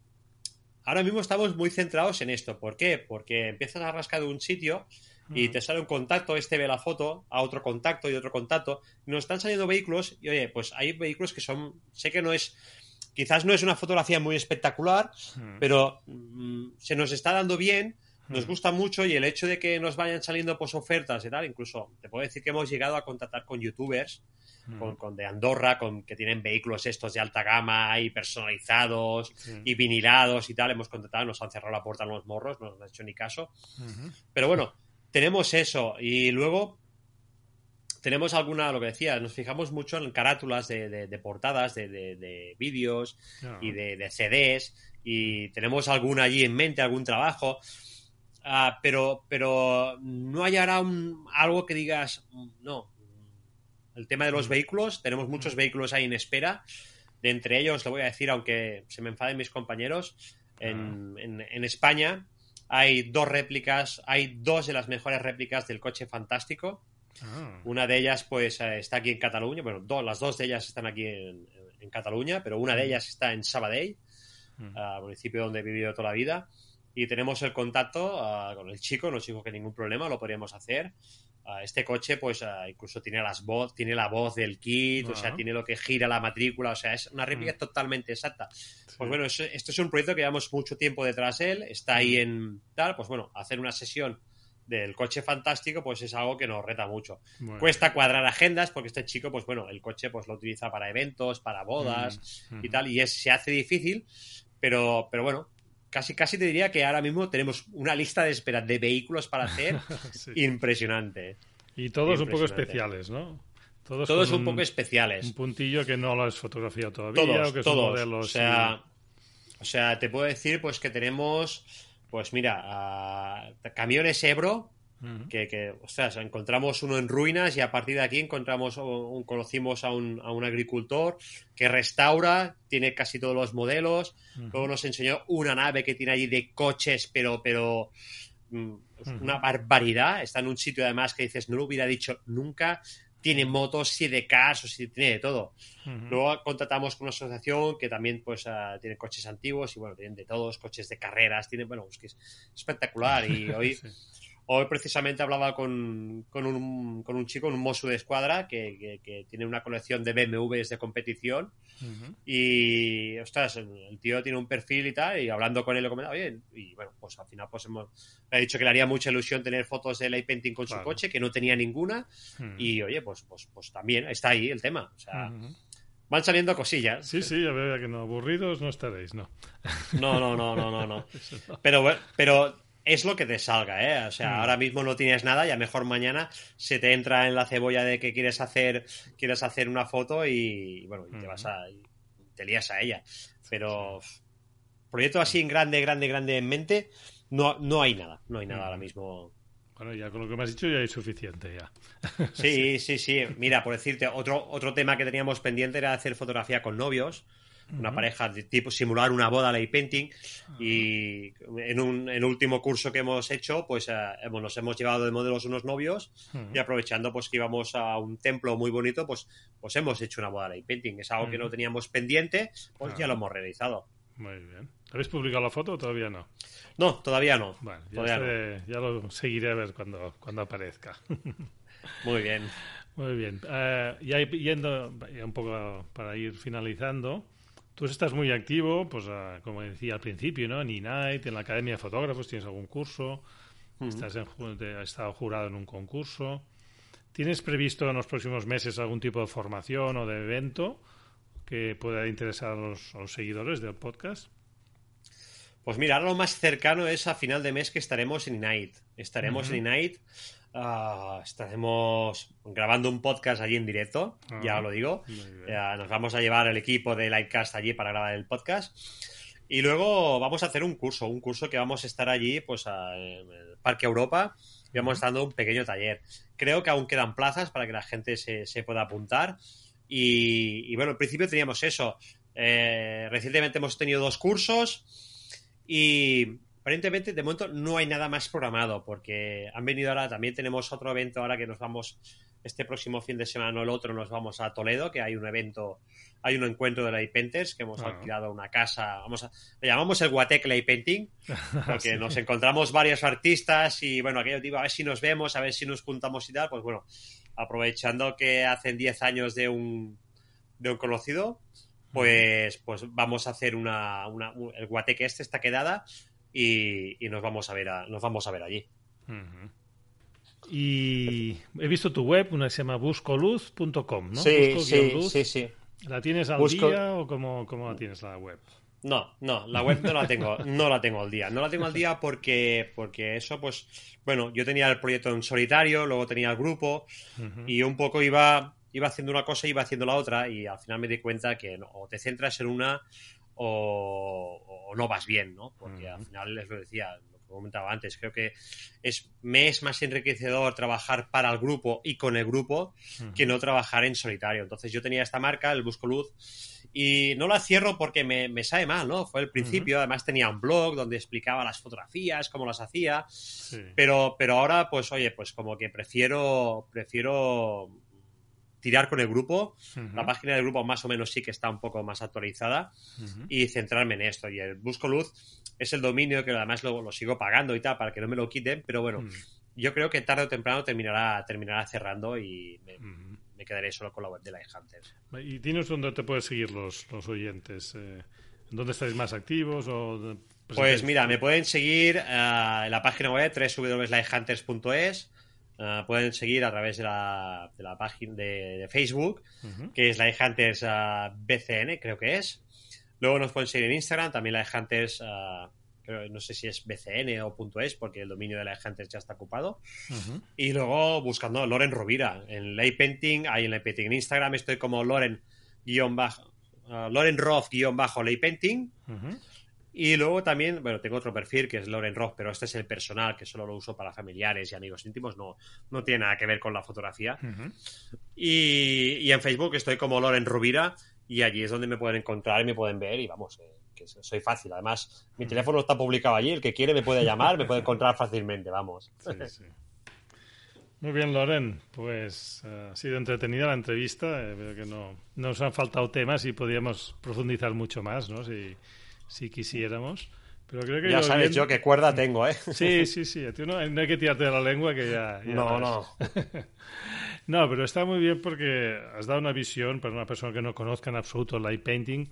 ahora mismo estamos muy centrados en esto. ¿Por qué? Porque empiezas a rascar de un sitio y te sale un contacto, este ve la foto, a otro contacto y otro contacto. Nos están saliendo vehículos y oye, pues hay vehículos que son, sé que no es, quizás no es una fotografía muy espectacular, pero mm, se nos está dando bien. Nos gusta mucho y el hecho de que nos vayan saliendo pues ofertas y tal, incluso te puedo decir que hemos llegado a contactar con youtubers con, de Andorra, con que tienen vehículos estos de alta gama y personalizados y vinilados y tal. Hemos contratado, nos han cerrado la puerta en los morros, no nos han hecho ni caso. Pero bueno, tenemos eso. Y luego tenemos alguna, lo que decía, nos fijamos mucho en carátulas de, portadas, de, vídeos y de, CDs. Y tenemos alguna allí en mente, algún trabajo. Ah, pero, pero no hay ahora un, algo que digas, mm, no, el tema de los mm. vehículos, tenemos muchos mm. vehículos ahí en espera. De entre ellos, le voy a decir, aunque se me enfaden mis compañeros, en, ah. España hay dos réplicas, hay dos de las mejores réplicas del coche fantástico. Ah. Una de ellas, pues, eh, está aquí en Cataluña. Bueno, dos, las dos de ellas están aquí en, Cataluña, pero una de mm. ellas está en Sabadell, municipio donde he vivido toda la vida. Y tenemos el contacto ah, con el chico, no dijo que ningún problema, lo podríamos hacer este coche, pues incluso tiene las voz, tiene la voz del kit, o sea, tiene lo que gira la matrícula, o sea, es una réplica mm. totalmente exacta. Pues bueno, esto es un proyecto que llevamos mucho tiempo detrás de él, está ahí en tal, pues bueno, hacer una sesión del coche fantástico, pues es algo que nos reta mucho. Cuesta cuadrar agendas, porque este chico, pues bueno, el coche pues lo utiliza para eventos, para bodas mm, y tal, y es, se hace difícil, pero, pero bueno, casi, casi te diría que ahora mismo tenemos una lista de espera de vehículos para hacer impresionante. Y todos un poco especiales, ¿no? Todos, un, poco especiales. Un puntillo que no lo has fotografiado todavía todos, o que todos. modelos. O sea, o sea, te puedo decir pues que tenemos, pues mira, camiones Ebro que, que, ostras, encontramos uno en ruinas y a partir de aquí encontramos, un, conocimos a un, a un, agricultor que restaura, tiene casi todos los modelos. Luego nos enseñó una nave que tiene allí de coches, pero, pero mm, una barbaridad. Está en un sitio además que dices, no lo hubiera dicho nunca. Tiene motos, sí de casos, tiene de todo. Luego contratamos con una asociación que también pues ah, tiene coches antiguos y bueno, tienen de todos, coches de carreras, tiene, bueno, es que es espectacular. Y hoy Hoy precisamente hablaba con, con, un, con un chico, un mozo de escuadra, que, que, tiene una colección de BMWs de competición. Y, ostras, el, tío tiene un perfil y tal, y hablando con él le comentaba, oye, y bueno, pues al final pues hemos, le ha dicho que le haría mucha ilusión tener fotos de light painting con su coche, que no tenía ninguna. Y oye, pues, pues, pues también está ahí el tema. O sea, van saliendo cosillas. Sí, sí, a ver, que no, aburridos no estaréis, no. No, no, no, no, no, no. Pero, pero es lo que te salga, ¿eh? O sea, mm. ahora mismo no tienes nada y a mejor mañana se te entra en la cebolla de que quieres hacer, quieres hacer una foto y, bueno, y te vas a, te lías a ella. Pero proyecto así en grande, grande, grande en mente, no, no hay nada, no hay nada ahora mismo. Bueno, ya con lo que me has dicho ya hay suficiente ya. Sí, sí, sí. Mira, por decirte, otro, otro tema que teníamos pendiente era hacer fotografía con novios una pareja de tipo simular una boda ley painting y en un en último curso que hemos hecho pues eh, nos hemos llevado de modelos unos novios y aprovechando pues que íbamos a un templo muy bonito pues pues hemos hecho una boda ley painting. Es algo que no teníamos pendiente pues ya lo hemos realizado. Muy bien. ¿habéis publicado la foto o todavía no? no todavía no. Ya, lo seguiré a ver cuando, cuando aparezca. Muy bien. Muy bien. Eh, ya yendo un poco para ir finalizando Tú estás muy activo, pues ah, como decía al principio, ¿no? En E-Night, en la Academia de Fotógrafos, tienes algún curso, estás en, has estado jurado en un concurso. ¿Tienes previsto en los próximos meses algún tipo de formación o de evento que pueda interesar a los, seguidores del podcast? Pues mira, lo más cercano es a final de mes que estaremos en Night. Estaremos en Night. Ah, estaremos grabando un podcast allí en directo, ya lo digo. nos vamos a llevar el equipo de Lightcast allí para grabar el podcast. Y luego vamos a hacer un curso, un curso que vamos a estar allí, pues en el Parque Europa, y vamos a dando un pequeño taller. Creo que aún quedan plazas para que la gente se, se pueda apuntar. Y, y, bueno, al principio teníamos eso. Eh, recientemente hemos tenido dos cursos y aparentemente de momento no hay nada más programado porque han venido ahora, también tenemos otro evento ahora que nos vamos este próximo fin de semana o el otro nos vamos a Toledo, que hay un evento, hay un encuentro de Light Painters, que hemos ah. alquilado una casa, vamos a, le llamamos el Guatec Light Painting, porque nos encontramos varios artistas y bueno, aquello digo, a ver si nos vemos, a ver si nos juntamos y tal, pues bueno, aprovechando que hacen 10 años de un, de un conocido, pues, pues vamos a hacer una, una el Guateque este está quedada y, nos vamos a ver nos vamos a ver allí. Y he visto tu web, una que se llama buscoluz.com, ¿no? Sí, sí, sí, ¿La tienes al día o cómo, cómo la tienes la web? No, no, la web no la tengo, no la tengo al día. No la tengo al día porque, porque eso, pues, bueno, yo tenía el proyecto en solitario, luego tenía el grupo y un poco iba iba haciendo una cosa y iba haciendo la otra y al final me di cuenta que o te centras en una o, no vas bien, ¿no? Porque al final les lo decía, lo que comentaba antes, creo que es, me es más enriquecedor trabajar para el grupo y con el grupo que no trabajar en solitario. Entonces yo tenía esta marca, el Busco Luz, y no la cierro porque me, me sabe mal, ¿no? Fue el principio, además tenía un blog donde explicaba las fotografías, cómo las hacía, pero, pero ahora, pues oye, pues como que prefiero, prefiero tirar con el grupo. La página del grupo más o menos sí que está un poco más actualizada y centrarme en esto. Y el Busco Luz es el dominio que además lo, sigo pagando y tal para que no me lo quiten, pero bueno, yo creo que tarde o temprano terminará, terminará cerrando y me, quedaré solo con la web de la Hunters. ¿Y tienes dónde te puedes seguir los, los oyentes? Eh, ¿Dónde estáis más activos? O pues mira, me pueden seguir eh, en la página web www.lighthunters.es Ah, pueden seguir a través de la, de la página de, Facebook, que es la Hunters ah, BCN, creo que es. Luego nos pueden seguir en Instagram, también la Hunters, uh, no sé si es BCN o .es, porque el dominio de la Hunters ya está ocupado. Y luego buscando Loren Rovira en Lay Painting, ahí en Lay Painting. En Instagram estoy como Loren guion bajo, Loren Roth guion bajo Lay Painting. Y luego también, bueno, tengo otro perfil que es Loren Rock, pero este es el personal, que solo lo uso para familiares y amigos íntimos, no, no tiene nada que ver con la fotografía. y, en Facebook estoy como Loren Rubira y allí es donde me pueden encontrar y me pueden ver y vamos, eh, que soy fácil. Además, mi teléfono está publicado allí, el que quiere me puede llamar, me puede encontrar fácilmente, vamos. Muy bien, Loren. Pues eh, ha sido entretenida la entrevista. Eh, veo que no, nos han faltado temas y podríamos profundizar mucho más, ¿no? Si, si quisiéramos. Pero creo que ya sabes yo qué cuerda tengo, ¿eh? Sí, sí, sí. no, hay que tirarte de la lengua que ya... no, no. no, pero está muy bien porque has dado una visión para una persona que no conozca en absoluto light painting,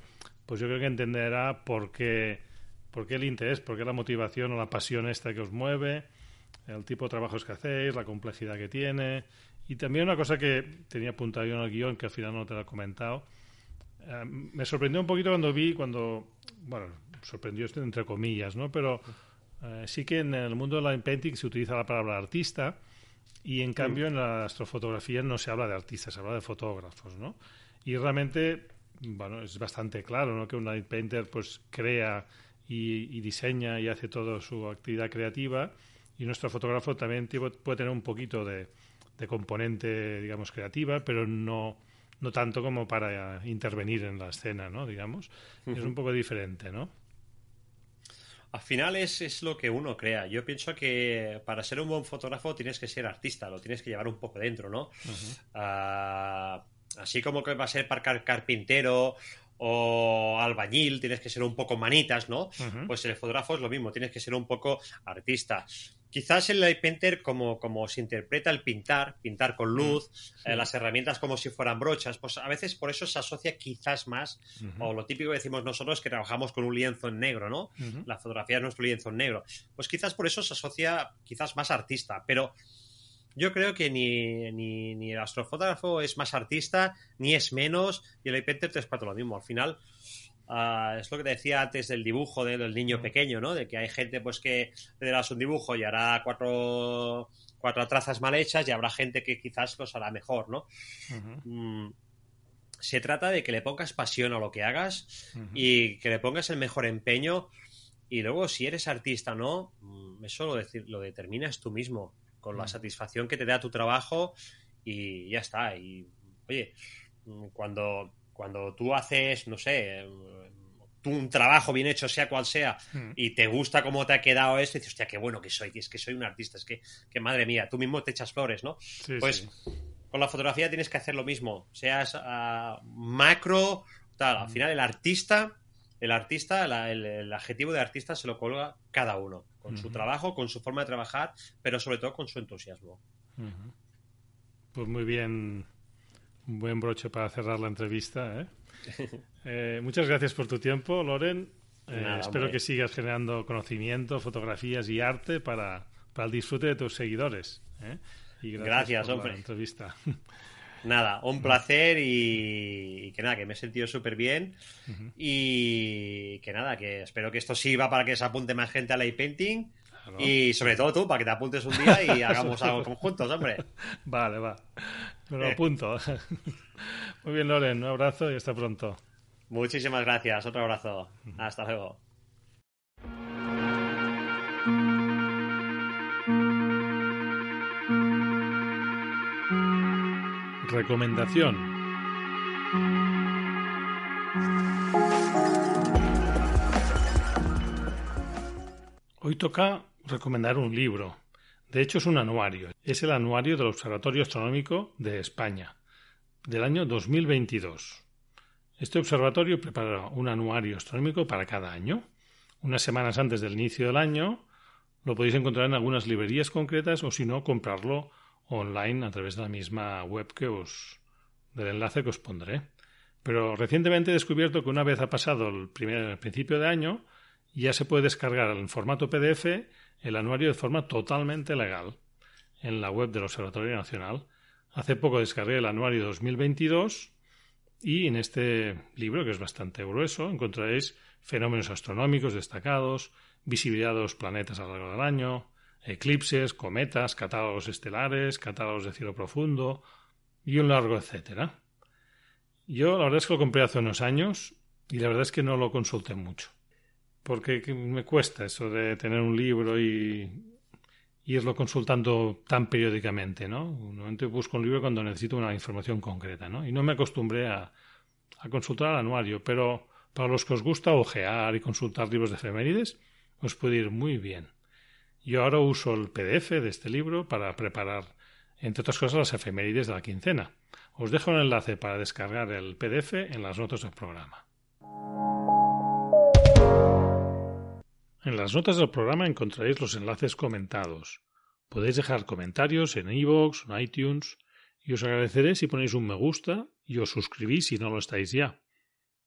pues yo creo que entenderá por qué, por qué el interés, por qué la motivación o la pasión esta que os mueve, el tipo de trabajos que hacéis, la complejidad que tiene. Y también una cosa que tenía apuntado yo en el guion, que al final no te lo he comentado, eh, me sorprendió un poquito cuando vi, cuando, bueno, sorprendió entre comillas, ¿no? Pero eh, sí que en el mundo de la painting se utiliza la palabra artista y en cambio en la astrofotografía no se habla de artistas, se habla de fotógrafos, ¿no? Y realmente, bueno, es bastante claro, ¿no? Que un light painter pues crea y, diseña y hace toda su actividad creativa y nuestro fotógrafo también puede tener un poquito de, de componente, digamos, creativa, pero no no tanto como para intervenir en la escena, ¿no? Digamos. Es un poco diferente, ¿no? Al final es, lo que uno crea. Yo pienso que para ser un buen fotógrafo tienes que ser artista, lo tienes que llevar un poco dentro, ¿no? Ah, así como que va a ser para carpintero o albañil, tienes que ser un poco manitas, ¿no? Pues el fotógrafo es lo mismo, tienes que ser un poco artista. Quizás el light painter, como, como se interpreta el pintar, pintar con mm, luz, eh, las herramientas como si fueran brochas, pues a veces por eso se asocia quizás más, o lo típico que decimos nosotros que trabajamos con un lienzo en negro, ¿no? La fotografía es nuestro lienzo en negro. Pues quizás por eso se asocia quizás más artista, pero yo creo que ni, ni, el astrofotógrafo es más artista, ni es menos, y el light painter te es para lo mismo. Al final, ah, es lo que te decía antes del dibujo del niño pequeño, ¿no? De que hay gente pues que le darás un dibujo y hará cuatro, cuatro trazas mal hechas y habrá gente que quizás los hará mejor, ¿no? Mm, se trata de que le pongas pasión a lo que hagas y que le pongas el mejor empeño y luego si eres artista o no, mm, eso lo, decir, lo determinas tú mismo, con la satisfacción que te da tu trabajo y ya está. Y oye, mm, cuando, cuando tú haces, no sé, un trabajo bien hecho, sea cual sea, hmm. y te gusta cómo te ha quedado esto, y dices, hostia, qué bueno que soy, es que soy un artista, es que, que madre mía, tú mismo te echas flores, ¿no? pues con la fotografía tienes que hacer lo mismo, seas ah, macro, tal, al hmm. final el artista, el artista, el, adjetivo de artista se lo colga cada uno, con su hmm. trabajo, con su forma de trabajar, pero sobre todo con su entusiasmo. Pues muy bien, un buen broche para cerrar la entrevista, ¿eh? Eh, muchas gracias por tu tiempo, Loren. Eh, espero que sigas generando conocimiento, fotografías y arte para, el disfrute de tus seguidores. ¿eh? Y gracias, por hombre. La entrevista. Nada, un placer y, que nada, que me he sentido súper bien y que nada, que espero que esto sirva para que se apunte más gente a la painting y sobre todo tú, para que te apuntes un día y hagamos algo conjuntos, hombre. Vale, va. Me lo apunto. Muy bien, Loren, un abrazo y hasta pronto. Muchísimas gracias, otro abrazo. Hasta luego. Recomendación. Hoy toca recomendar un libro. De hecho, es un anuario. Es el anuario del Observatorio Astronómico de España, del año 2022. Este observatorio prepara un anuario astronómico para cada año. Unas semanas antes del inicio del año lo podéis encontrar en algunas librerías concretas o si no, comprarlo online a través de la misma web que os del enlace que os pondré. Pero recientemente he descubierto que una vez ha pasado el, primer, el principio de año, ya se puede descargar en formato PDF el anuario de forma totalmente legal en la web del Observatorio Nacional. Hace poco descargué el anuario 2022 y en este libro, que es bastante grueso, encontraréis fenómenos astronómicos destacados, visibilidad de los planetas a lo largo del año, eclipses, cometas, catálogos estelares, catálogos de cielo profundo y un largo etcétera. Yo la verdad es que lo compré hace unos años y la verdad es que no lo consulté mucho porque me cuesta eso de tener un libro y irlo consultando tan periódicamente, ¿no? Normalmente busco un libro cuando necesito una información concreta, ¿no? Y no me acostumbré a, consultar el anuario, pero para los que os gusta ojear y consultar libros de efemérides, os puede ir muy bien. Yo ahora uso el PDF de este libro para preparar, entre otras cosas, las efemérides de la quincena. Os dejo el enlace para descargar el PDF en las notas del programa. En las notas del programa encontraréis los enlaces comentados. Podéis dejar comentarios en iVoox en iTunes y os agradeceré si ponéis un me gusta y os suscribís si no lo estáis ya.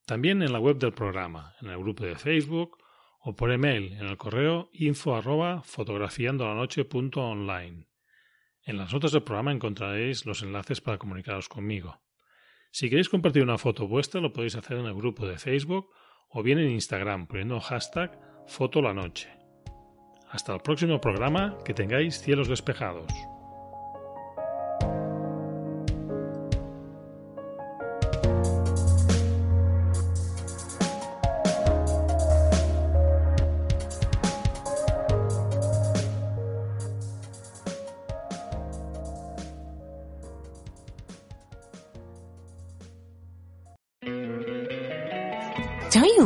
También en la web del programa, en el grupo de Facebook o por email en el correo info arroba fotografiandolanoche.online. En las notas del programa encontraréis los enlaces para comunicaros conmigo. Si queréis compartir una foto vuestra lo podéis hacer en el grupo de Facebook o bien en Instagram poniendo hashtag Foto la Noche. Hasta el próximo programa, que tengáis cielos despejados.